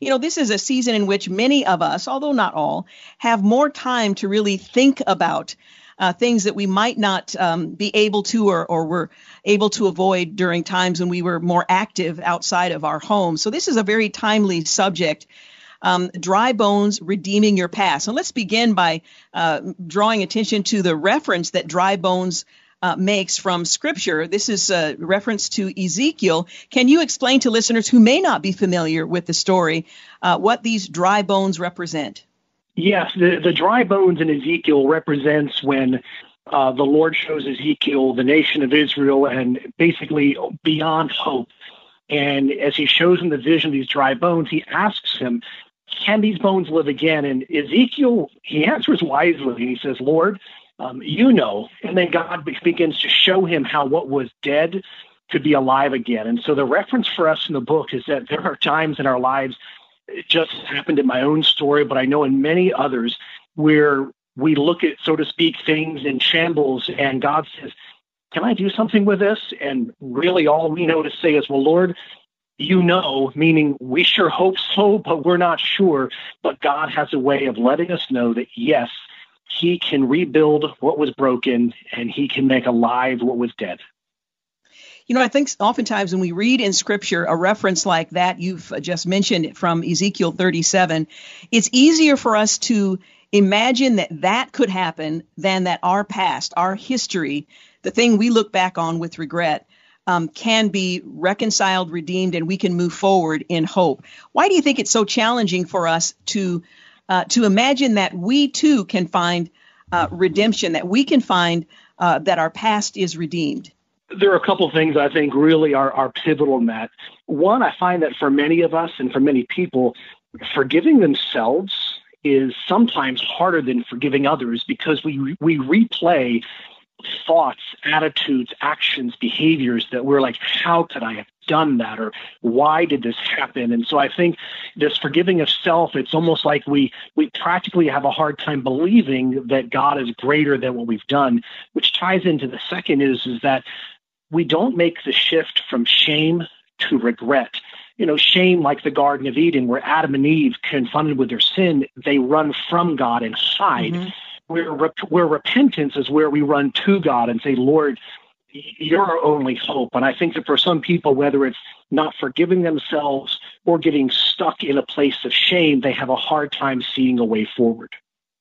You know, this is a season in which many of us, although not all, have more time to really think about uh, things that we might not um, be able to or, or were able to avoid during times when we were more active outside of our home. So, this is a very timely subject. Um, dry bones redeeming your past. And let's begin by uh, drawing attention to the reference that dry bones uh, makes from Scripture. This is a reference to Ezekiel. Can you explain to listeners who may not be familiar with the story uh, what these dry bones represent? Yes, the, the dry bones in Ezekiel represents when uh, the Lord shows Ezekiel the nation of Israel and basically beyond hope. And as he shows him the vision of these dry bones, he asks him, Can these bones live again? And Ezekiel, he answers wisely. He says, Lord, um, you know. And then God begins to show him how what was dead could be alive again. And so the reference for us in the book is that there are times in our lives, it just happened in my own story, but I know in many others, where we look at, so to speak, things in shambles, and God says, Can I do something with this? And really, all we know to say is, Well, Lord, you know, meaning we sure hope so, but we're not sure. But God has a way of letting us know that, yes, he can rebuild what was broken and he can make alive what was dead. You know, I think oftentimes when we read in scripture a reference like that you've just mentioned from Ezekiel 37, it's easier for us to imagine that that could happen than that our past, our history, the thing we look back on with regret, um, can be reconciled, redeemed, and we can move forward in hope. Why do you think it's so challenging for us to uh, to imagine that we too can find uh, redemption, that we can find uh, that our past is redeemed? There are a couple things I think really are, are pivotal in that. One, I find that for many of us and for many people, forgiving themselves is sometimes harder than forgiving others because we we replay thoughts, attitudes, actions, behaviors that we're like, how could I have done that? Or why did this happen? And so I think this forgiving of self, it's almost like we, we practically have a hard time believing that God is greater than what we've done, which ties into the second is, is that we don't make the shift from shame to regret. You know, shame like the Garden of Eden, where Adam and Eve, confronted with their sin, they run from God and hide. Mm-hmm where, where repentance is where we run to God and say, Lord, you're our only hope. And I think that for some people, whether it's not forgiving themselves or getting stuck in a place of shame, they have a hard time seeing a way forward.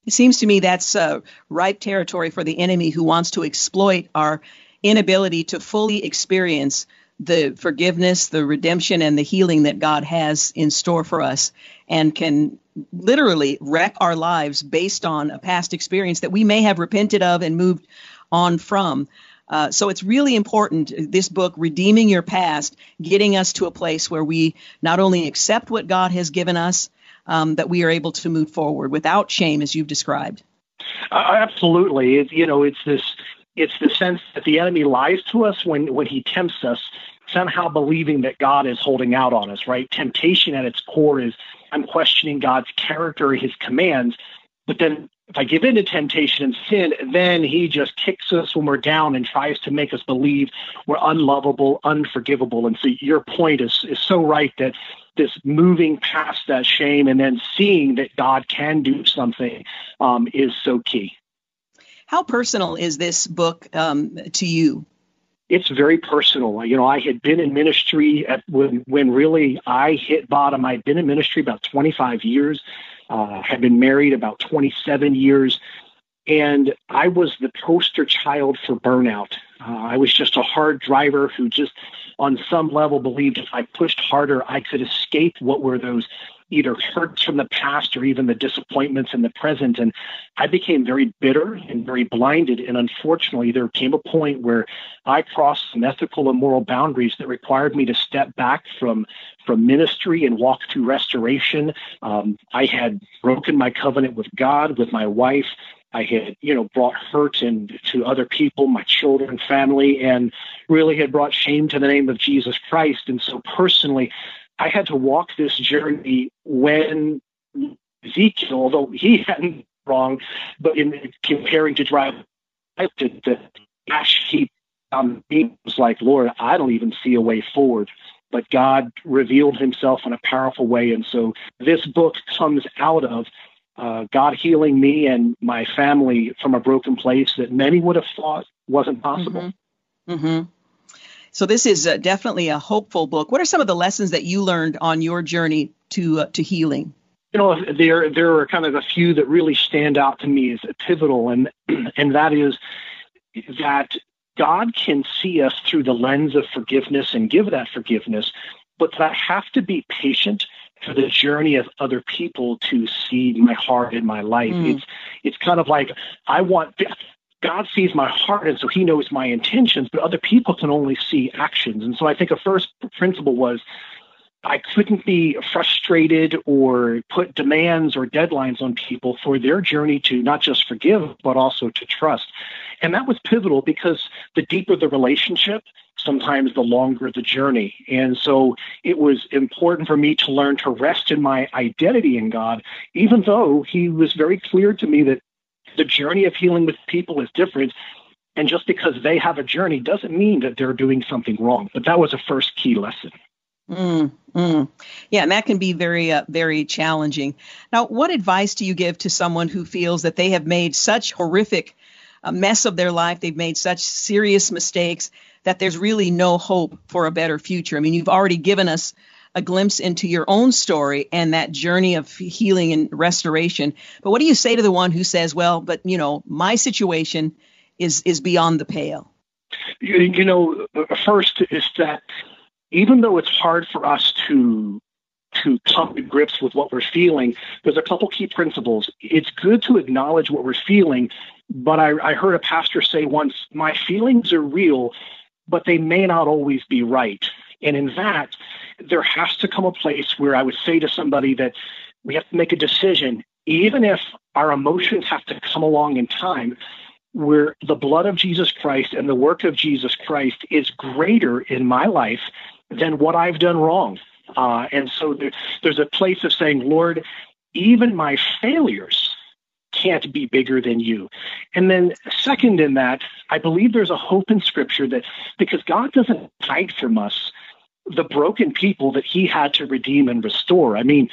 It seems to me that's uh, ripe territory for the enemy who wants to exploit our inability to fully experience the forgiveness, the redemption, and the healing that God has in store for us and can literally wreck our lives based on a past experience that we may have repented of and moved on from. Uh, so it's really important, this book, Redeeming Your Past, getting us to a place where we not only accept what God has given us, um, that we are able to move forward without shame, as you've described. Uh, absolutely. It, you know, it's this it's the sense that the enemy lies to us when, when he tempts us, somehow believing that God is holding out on us, right? Temptation at its core is I'm questioning God's character, his commands. But then if I give in to temptation and sin, then he just kicks us when we're down and tries to make us believe we're unlovable, unforgivable. And so your point is, is so right that this moving past that shame and then seeing that God can do something um, is so key. How personal is this book um, to you? It's very personal. You know, I had been in ministry at, when when really I hit bottom. I'd been in ministry about 25 years. Uh, had been married about 27 years, and I was the poster child for burnout. Uh, I was just a hard driver who just, on some level, believed if I pushed harder, I could escape what were those either hurts from the past or even the disappointments in the present. And I became very bitter and very blinded. And unfortunately, there came a point where I crossed some ethical and moral boundaries that required me to step back from from ministry and walk through restoration. Um, I had broken my covenant with God, with my wife. I had, you know, brought hurt and to other people, my children, family, and really had brought shame to the name of Jesus Christ. And so personally, I had to walk this journey when Ezekiel, although he hadn't wrong, but in comparing to drive I to the ash heap um, he was like, Lord, I don't even see a way forward. but God revealed himself in a powerful way. And so this book comes out of uh, God healing me and my family from a broken place that many would have thought wasn't possible. Mm-hmm. Mm-hmm. So this is uh, definitely a hopeful book. What are some of the lessons that you learned on your journey to uh, to healing? You know, there there are kind of a few that really stand out to me as pivotal, and and that is that God can see us through the lens of forgiveness and give that forgiveness, but that I have to be patient for the journey of other people to see my heart in my life. Mm. It's it's kind of like I want God sees my heart, and so He knows my intentions, but other people can only see actions. And so I think a first principle was I couldn't be frustrated or put demands or deadlines on people for their journey to not just forgive, but also to trust. And that was pivotal because the deeper the relationship, sometimes the longer the journey. And so it was important for me to learn to rest in my identity in God, even though He was very clear to me that the journey of healing with people is different. And just because they have a journey doesn't mean that they're doing something wrong. But that was a first key lesson. Mm, mm. Yeah, and that can be very, uh, very challenging. Now, what advice do you give to someone who feels that they have made such horrific a uh, mess of their life, they've made such serious mistakes that there's really no hope for a better future? I mean, you've already given us a glimpse into your own story and that journey of healing and restoration. But what do you say to the one who says, "Well, but you know, my situation is is beyond the pale"? You, you know, first is that even though it's hard for us to to come to grips with what we're feeling, there's a couple key principles. It's good to acknowledge what we're feeling, but I, I heard a pastor say once, my feelings are real, but they may not always be right. And in that, there has to come a place where I would say to somebody that we have to make a decision, even if our emotions have to come along in time, where the blood of Jesus Christ and the work of Jesus Christ is greater in my life than what I've done wrong. Uh, and so there, there's a place of saying, Lord, even my failures can't be bigger than you. And then, second, in that, I believe there's a hope in Scripture that because God doesn't hide from us the broken people that He had to redeem and restore. I mean,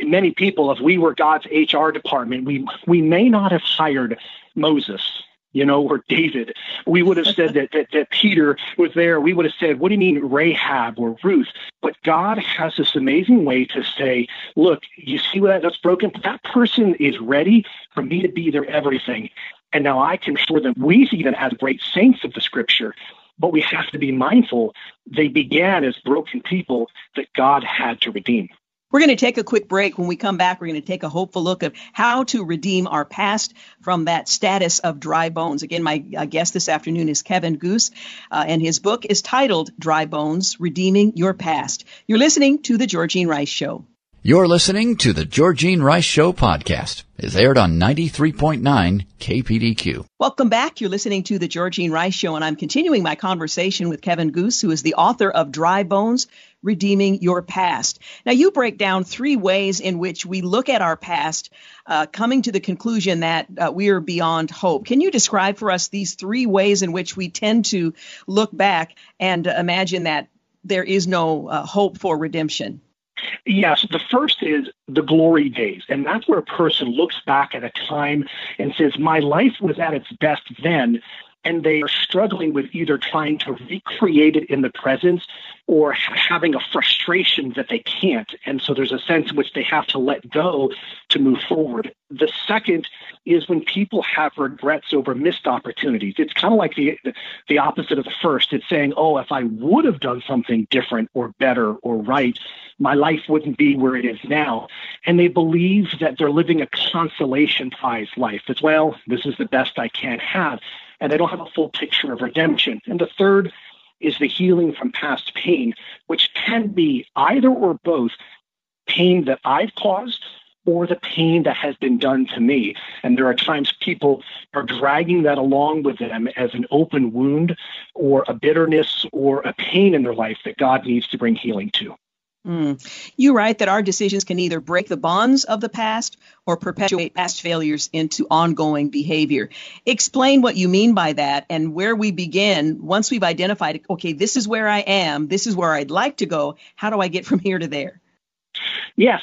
many people, if we were God's HR department, we we may not have hired Moses you know, or David. We would have said that, that, that Peter was there. We would have said, what do you mean Rahab or Ruth? But God has this amazing way to say, look, you see what that's broken? That person is ready for me to be their everything. And now I can show them. We even as great saints of the scripture, but we have to be mindful they began as broken people that God had to redeem. We're going to take a quick break. When we come back, we're going to take a hopeful look at how to redeem our past from that status of dry bones. Again, my uh, guest this afternoon is Kevin Goos, uh, and his book is titled Dry Bones Redeeming Your Past. You're listening to The Georgene Rice Show. You're listening to the Georgene Rice Show podcast. It's aired on 93.9 KPDQ. Welcome back. You're listening to the Georgene Rice Show, and I'm continuing my conversation with Kevin Goos, who is the author of Dry Bones, Redeeming Your Past. Now, you break down three ways in which we look at our past, uh, coming to the conclusion that uh, we are beyond hope. Can you describe for us these three ways in which we tend to look back and imagine that there is no uh, hope for redemption? Yes, the first is the glory days. And that's where a person looks back at a time and says, My life was at its best then. And they are struggling with either trying to recreate it in the present or having a frustration that they can't. And so there's a sense in which they have to let go to move forward. The second is when people have regrets over missed opportunities. It's kind of like the, the opposite of the first. It's saying, oh, if I would have done something different or better or right, my life wouldn't be where it is now. And they believe that they're living a consolation prize life as well. This is the best I can have. And they don't have a full picture of redemption. And the third is the healing from past pain, which can be either or both pain that I've caused or the pain that has been done to me. And there are times people are dragging that along with them as an open wound or a bitterness or a pain in their life that God needs to bring healing to. Mm. You write that our decisions can either break the bonds of the past or perpetuate past failures into ongoing behavior. Explain what you mean by that and where we begin once we've identified, okay, this is where I am, this is where I'd like to go. How do I get from here to there? Yes,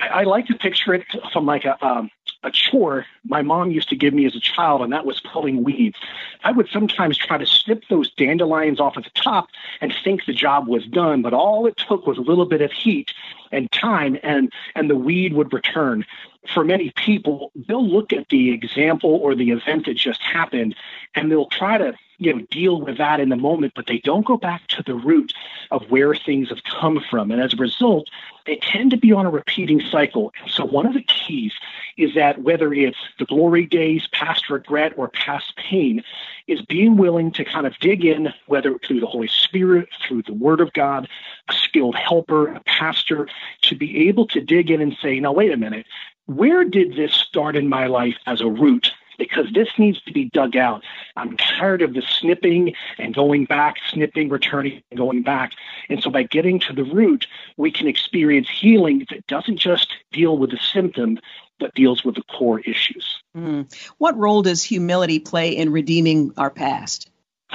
I, like to picture it from like a um, a chore my mom used to give me as a child, and that was pulling weeds. I would sometimes try to snip those dandelions off at the top and think the job was done, but all it took was a little bit of heat and time, and and the weed would return. For many people, they'll look at the example or the event that just happened, and they'll try to you know deal with that in the moment, but they don't go back to the root of where things have come from, and as a result, they tend to be on a repeating cycle. And So one of the keys is that whether it's the glory days, past regret, or past pain, is being willing to kind of dig in, whether through the Holy Spirit, through the Word of God, a skilled helper, a pastor, to be able to dig in and say, now, wait a minute, where did this start in my life as a root? because this needs to be dug out. I'm tired of the snipping and going back, snipping, returning, and going back. And so by getting to the root, we can experience healing that doesn't just deal with the symptom, but deals with the core issues. Mm. What role does humility play in redeeming our past?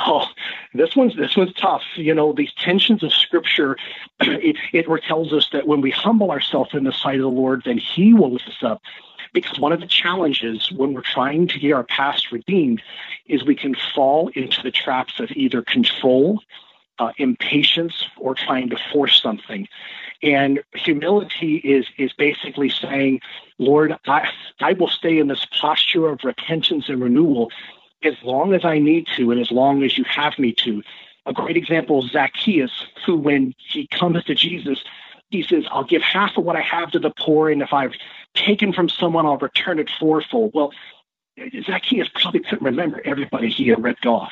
Oh, this one's this one's tough. You know, these tensions of Scripture. It, it tells us that when we humble ourselves in the sight of the Lord, then He will lift us up. Because one of the challenges when we're trying to get our past redeemed is we can fall into the traps of either control, uh, impatience, or trying to force something. And humility is is basically saying, Lord, I, I will stay in this posture of repentance and renewal as long as I need to and as long as you have me to. A great example is Zacchaeus, who, when he comes to Jesus, he says, I'll give half of what I have to the poor, and if I've taken from someone, I'll return it fourfold. Well, Zacchaeus probably couldn't remember everybody he had ripped off.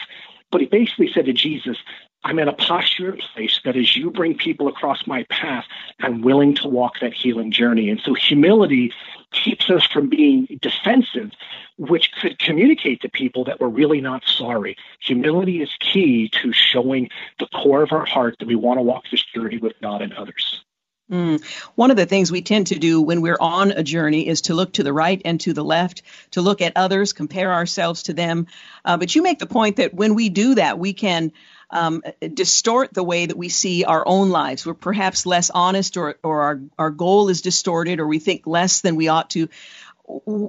But he basically said to Jesus, I'm in a posture place that as you bring people across my path, I'm willing to walk that healing journey. And so humility keeps us from being defensive, which could communicate to people that we're really not sorry. Humility is key to showing the core of our heart that we want to walk this journey with God and others. Mm. One of the things we tend to do when we're on a journey is to look to the right and to the left, to look at others, compare ourselves to them. Uh, but you make the point that when we do that, we can um, distort the way that we see our own lives. We're perhaps less honest, or, or our, our goal is distorted, or we think less than we ought to.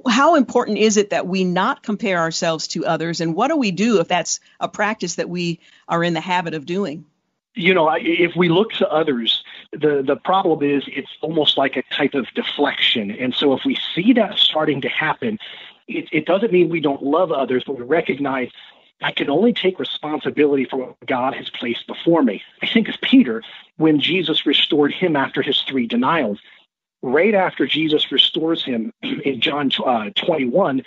How important is it that we not compare ourselves to others? And what do we do if that's a practice that we are in the habit of doing? you know, if we look to others, the, the problem is it's almost like a type of deflection. And so if we see that starting to happen, it, it doesn't mean we don't love others, but we recognize I can only take responsibility for what God has placed before me. I think of Peter when Jesus restored him after his three denials. Right after Jesus restores him in John uh, 21,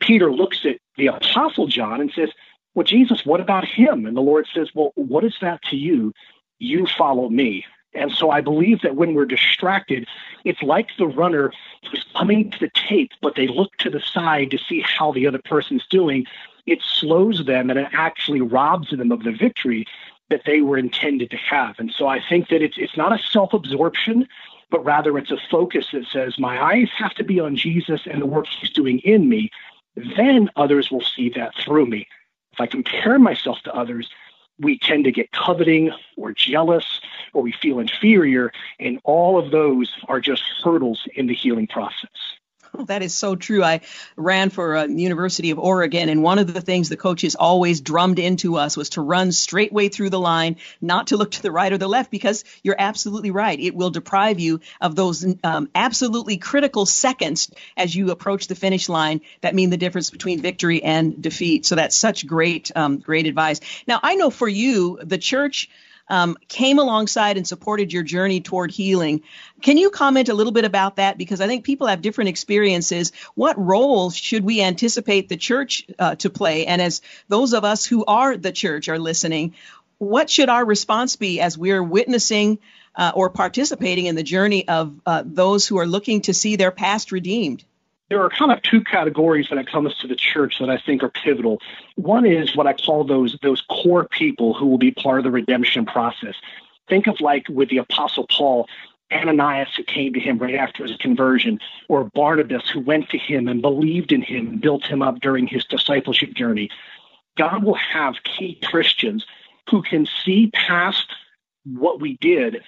Peter looks at the apostle John and says, well, Jesus, what about him? And the Lord says, Well, what is that to you? You follow me. And so I believe that when we're distracted, it's like the runner who's coming to the tape, but they look to the side to see how the other person's doing. It slows them and it actually robs them of the victory that they were intended to have. And so I think that it's it's not a self-absorption, but rather it's a focus that says my eyes have to be on Jesus and the work he's doing in me. Then others will see that through me. If I compare myself to others, we tend to get coveting or jealous or we feel inferior. And all of those are just hurdles in the healing process. That is so true. I ran for uh, University of Oregon, and one of the things the coaches always drummed into us was to run straight way through the line, not to look to the right or the left, because you're absolutely right. It will deprive you of those um, absolutely critical seconds as you approach the finish line that mean the difference between victory and defeat. So that's such great, um, great advice. Now, I know for you, the church um, came alongside and supported your journey toward healing. Can you comment a little bit about that? Because I think people have different experiences. What role should we anticipate the church uh, to play? And as those of us who are the church are listening, what should our response be as we're witnessing uh, or participating in the journey of uh, those who are looking to see their past redeemed? There are kind of two categories when it comes to the church that I think are pivotal. One is what I call those those core people who will be part of the redemption process. Think of like with the Apostle Paul, Ananias who came to him right after his conversion, or Barnabas who went to him and believed in him and built him up during his discipleship journey. God will have key Christians who can see past what we did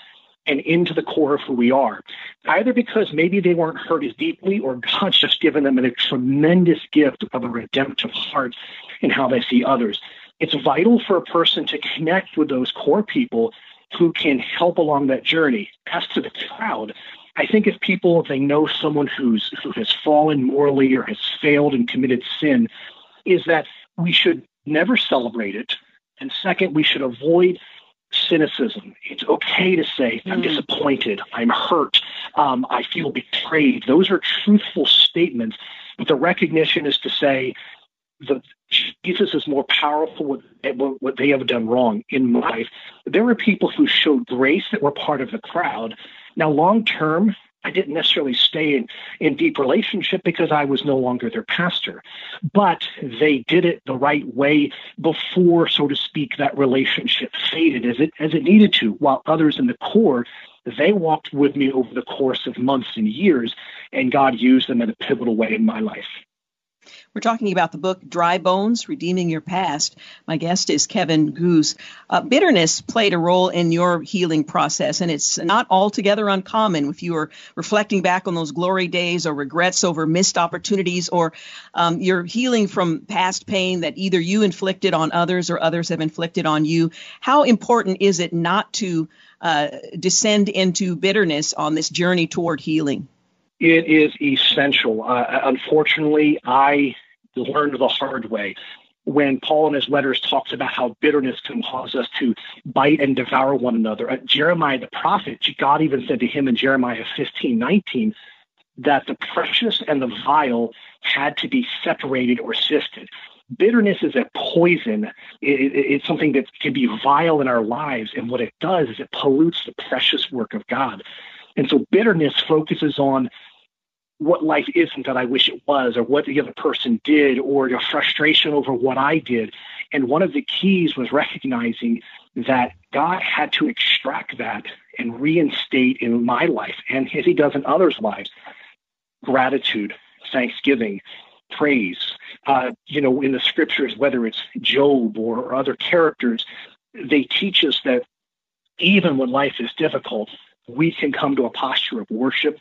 and into the core of who we are. Either because maybe they weren't hurt as deeply, or God's just given them a tremendous gift of a redemptive heart in how they see others. It's vital for a person to connect with those core people who can help along that journey. As to the crowd, I think if people if they know someone who's who has fallen morally or has failed and committed sin, is that we should never celebrate it. And second, we should avoid cynicism. It's okay to say, I'm mm. disappointed, I'm hurt, um, I feel betrayed. Those are truthful statements. But the recognition is to say, the, Jesus is more powerful with what they have done wrong in my life. There were people who showed grace that were part of the crowd. Now, long term, I didn't necessarily stay in, in deep relationship because I was no longer their pastor. But they did it the right way before, so to speak, that relationship faded as it as it needed to, while others in the core they walked with me over the course of months and years, and God used them in a pivotal way in my life. We're talking about the book Dry Bones Redeeming Your Past. My guest is Kevin Goos. Uh, bitterness played a role in your healing process, and it's not altogether uncommon if you are reflecting back on those glory days or regrets over missed opportunities or um, you're healing from past pain that either you inflicted on others or others have inflicted on you. How important is it not to uh, descend into bitterness on this journey toward healing? It is essential. Uh, unfortunately, I learned the hard way when Paul in his letters talks about how bitterness can cause us to bite and devour one another. Uh, Jeremiah the prophet, God even said to him in Jeremiah 15, 19, that the precious and the vile had to be separated or sifted. Bitterness is a poison. It, it, it's something that can be vile in our lives. And what it does is it pollutes the precious work of God. And so bitterness focuses on what life isn't that I wish it was, or what the other person did, or your frustration over what I did. And one of the keys was recognizing that God had to extract that and reinstate in my life, and as He does in others' lives, gratitude, thanksgiving, praise. Uh, you know, in the scriptures, whether it's Job or, or other characters, they teach us that even when life is difficult, we can come to a posture of worship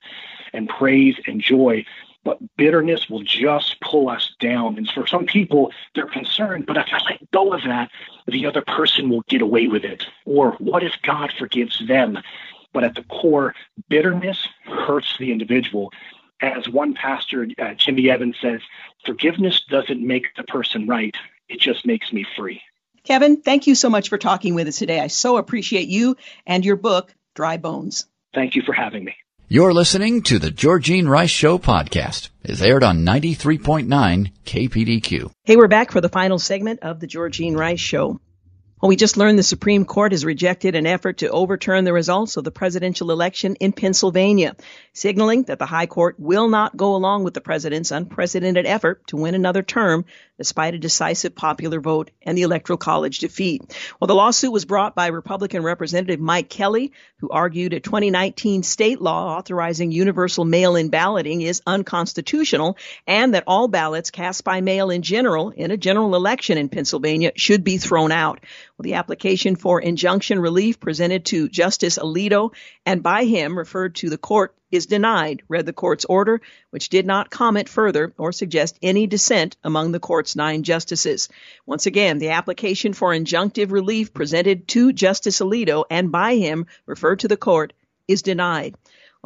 and praise and joy. But bitterness will just pull us down. And for some people, they're concerned, but if I let go of that, the other person will get away with it. Or what if God forgives them? But at the core, bitterness hurts the individual. As one pastor, uh, Jimmy Evans, says, forgiveness doesn't make the person right, it just makes me free. Kevin, thank you so much for talking with us today. I so appreciate you and your book, Dry Bones. Thank you for having me. You're listening to the Georgene Rice Show podcast. It's aired on 93.9 KPDQ. Hey, we're back for the final segment of the Georgene Rice Show. Well, we just learned the Supreme Court has rejected an effort to overturn the results of the presidential election in Pennsylvania, signaling that the High Court will not go along with the president's unprecedented effort to win another term despite a decisive popular vote and the Electoral College defeat. Well, the lawsuit was brought by Republican Representative Mike Kelly, who argued a 2019 state law authorizing universal mail-in balloting is unconstitutional and that all ballots cast by mail in general in a general election in Pennsylvania should be thrown out. Well, the application for injunction relief presented to Justice Alito and by him referred to the court is denied, read the court's order, which did not comment further or suggest any dissent among the court's nine justices. Once again, the application for injunctive relief presented to Justice Alito and by him referred to the court is denied.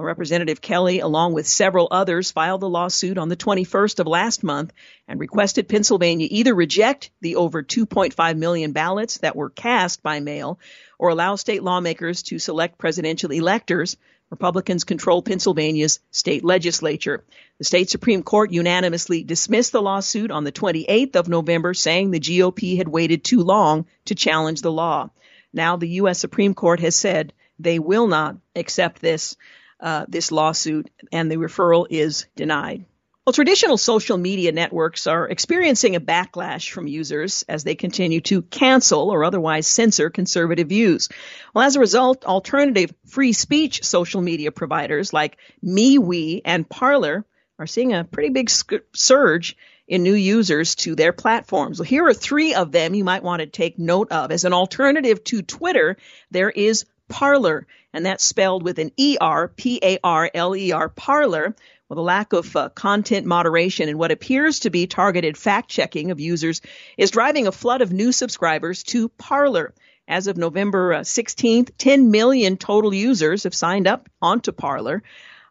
Representative Kelly, along with several others, filed the lawsuit on the 21st of last month and requested Pennsylvania either reject the over 2.5 million ballots that were cast by mail or allow state lawmakers to select presidential electors. Republicans control Pennsylvania's state legislature. The state Supreme Court unanimously dismissed the lawsuit on the 28th of November, saying the GOP had waited too long to challenge the law. Now the U.S. Supreme Court has said they will not accept this uh, this lawsuit, and the referral is denied. Well, traditional social media networks are experiencing a backlash from users as they continue to cancel or otherwise censor conservative views. Well, as a result, alternative free speech social media providers like MeWe and Parler are seeing a pretty big surge in new users to their platforms. Well, here are three of them you might want to take note of. As an alternative to Twitter, there is Parler, and that's spelled with an E R P A R L E R, Parler, well, the lack of uh, content moderation and what appears to be targeted fact checking of users is driving a flood of new subscribers to Parler. As of November uh, 16th, 10 million total users have signed up onto Parler.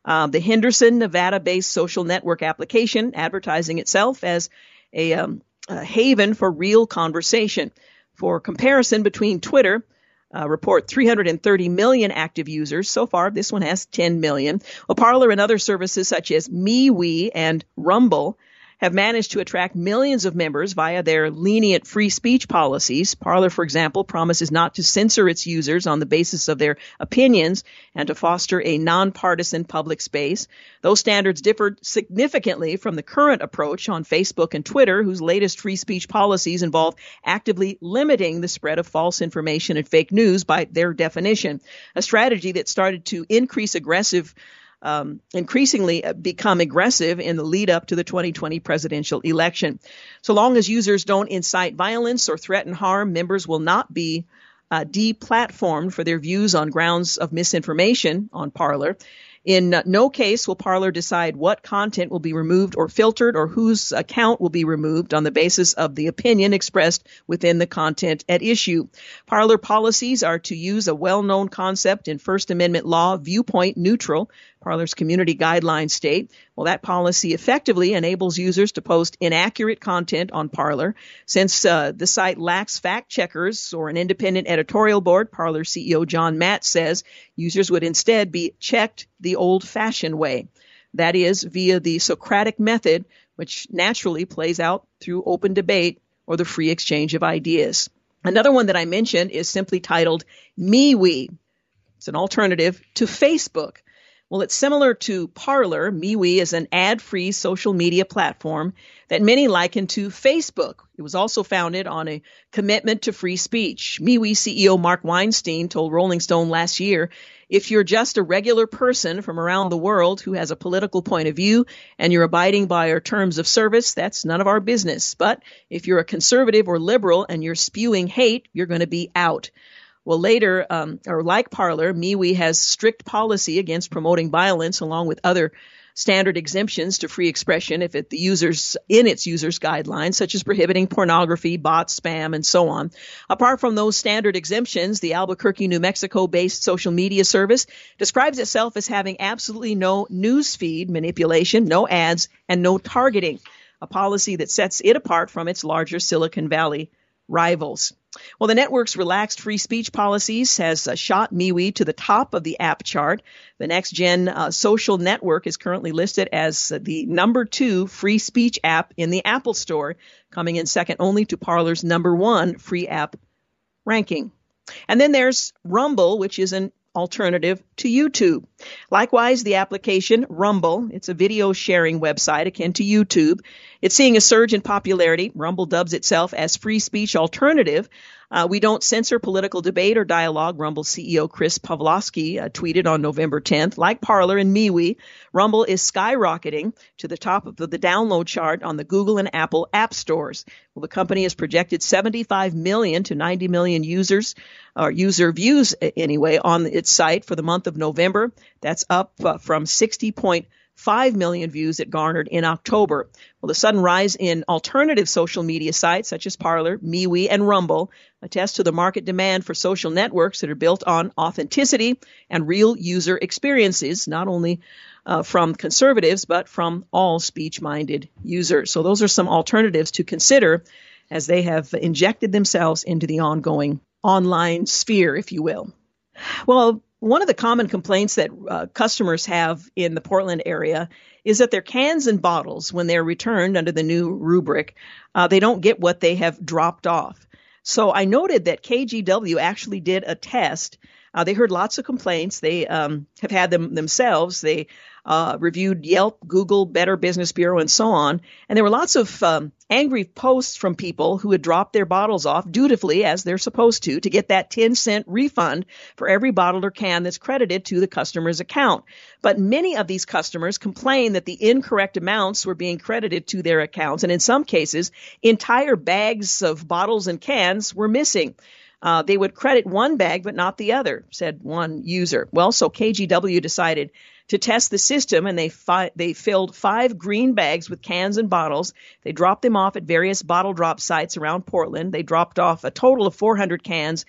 Uh, the Henderson, Nevada based social network application advertising itself as a, um, a haven for real conversation. For comparison between Twitter, uh, report 330 million active users. So far, this one has 10 million. Well, Parler and other services such as MeWe and Rumble have managed to attract millions of members via their lenient free speech policies. Parler, for example, promises not to censor its users on the basis of their opinions and to foster a nonpartisan public space. Those standards differed significantly from the current approach on Facebook and Twitter, whose latest free speech policies involve actively limiting the spread of false information and fake news by their definition, a strategy that started to increase aggressive um, increasingly uh, become aggressive in the lead up to the 2020 presidential election. So long as users don't incite violence or threaten harm, members will not be uh, deplatformed for their views on grounds of misinformation on Parler. In no case will Parler decide what content will be removed or filtered or whose account will be removed on the basis of the opinion expressed within the content at issue. Parler policies are to use a well-known concept in First Amendment law, viewpoint neutral, Parler's community guidelines state, well, that policy effectively enables users to post inaccurate content on Parler. Since uh, the site lacks fact checkers or an independent editorial board, Parler CEO John Matt says users would instead be checked the old fashioned way. That is, via the Socratic method, which naturally plays out through open debate or the free exchange of ideas. Another one that I mentioned is simply titled MeWe. It's an alternative to Facebook. Well, it's similar to Parler. MeWe is an ad-free social media platform that many liken to Facebook. It was also founded on a commitment to free speech. MeWe CEO Mark Weinstein told Rolling Stone last year, if you're just a regular person from around the world who has a political point of view and you're abiding by our terms of service, that's none of our business. But if you're a conservative or liberal and you're spewing hate, you're going to be out. Well, later, um, or like Parler, MeWe has strict policy against promoting violence along with other standard exemptions to free expression if it the users in its users guidelines such as prohibiting pornography bot spam and so on. Apart from those standard exemptions the albuquerque new mexico based social media service describes itself as having absolutely no news feed manipulation no ads and no targeting a policy that sets it apart from its larger silicon valley rivals well, the network's relaxed free speech policies has uh, shot MeWe to the top of the app chart. The next gen uh, social network is currently listed as the number two free speech app in the Apple Store, coming in second only to Parler's number one free app ranking. And then there's Rumble, which is an alternative to YouTube. Likewise, the application Rumble, it's a video sharing website akin to YouTube. It's seeing a surge in popularity. Rumble dubs itself as free speech alternative uh, we don't censor political debate or dialogue, Rumble CEO Chris Pavlovski uh, tweeted on November 10th. Like Parler and MeWe, Rumble is skyrocketing to the top of the, download chart on the Google and Apple app stores. Well, the company has projected 75 million to 90 million users, or user views anyway, on its site for the month of November. That's up uh, from 60.5 5 million views it garnered in October. Well, the sudden rise in alternative social media sites such as Parler, MeWe, and Rumble attest to the market demand for social networks that are built on authenticity and real user experiences, not only uh, from conservatives, but from all speech minded users. So, those are some alternatives to consider as they have injected themselves into the ongoing online sphere, if you will. Well, one of the common complaints that uh, customers have in the Portland area is that their cans and bottles, when they're returned under the new rubric, uh, they don't get what they have dropped off. So I noted that KGW actually did a test. Uh, they heard lots of complaints. They um, have had them themselves. They uh, reviewed Yelp, Google, Better Business Bureau, and so on. And there were lots of um, angry posts from people who had dropped their bottles off dutifully, as they're supposed to, to get that 10 cent refund for every bottle or can that's credited to the customer's account. But many of these customers complained that the incorrect amounts were being credited to their accounts, and in some cases, entire bags of bottles and cans were missing. Uh, they would credit one bag but not the other, said one user. Well, so KGW decided to test the system, and they fi- they filled five green bags with cans and bottles. They dropped them off at various bottle drop sites around Portland. They dropped off a total of 400 cans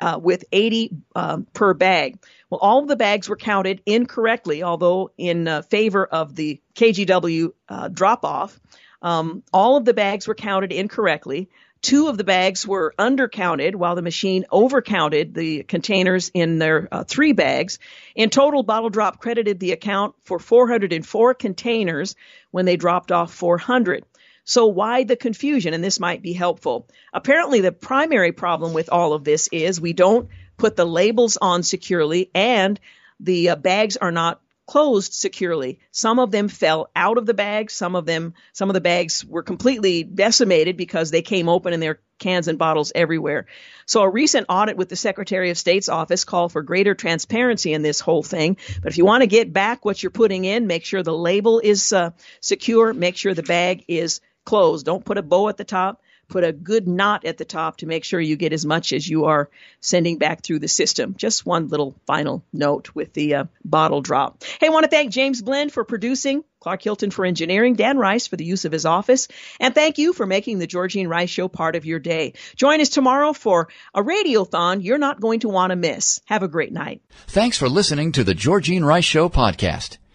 uh, with 80 um, per bag. Well, all of the bags were counted incorrectly, although in uh, favor of the KGW uh, drop off. Um, all of the bags were counted incorrectly. Two of the bags were undercounted while the machine overcounted the containers in their uh, three bags. In total, Bottle Drop credited the account for 404 containers when they dropped off 400. So why the confusion? And this might be helpful. Apparently, the primary problem with all of this is we don't put the labels on securely and the uh, bags are not closed securely. Some of them fell out of the bag. Some of them, some of the bags were completely decimated because they came open and there are cans and bottles everywhere. So a recent audit with the Secretary of State's office called for greater transparency in this whole thing. But if you want to get back what you're putting in, make sure the label is uh, secure. Make sure the bag is closed. Don't put a bow at the top put a good knot at the top to make sure you get as much as you are sending back through the system. Just one little final note with the uh, bottle drop. Hey, I want to thank James Blend for producing, Clark Hilton for engineering, Dan Rice for the use of his office, and thank you for making the Georgene Rice Show part of your day. Join us tomorrow for a radiothon you're not going to want to miss. Have a great night. Thanks for listening to the Georgene Rice Show podcast.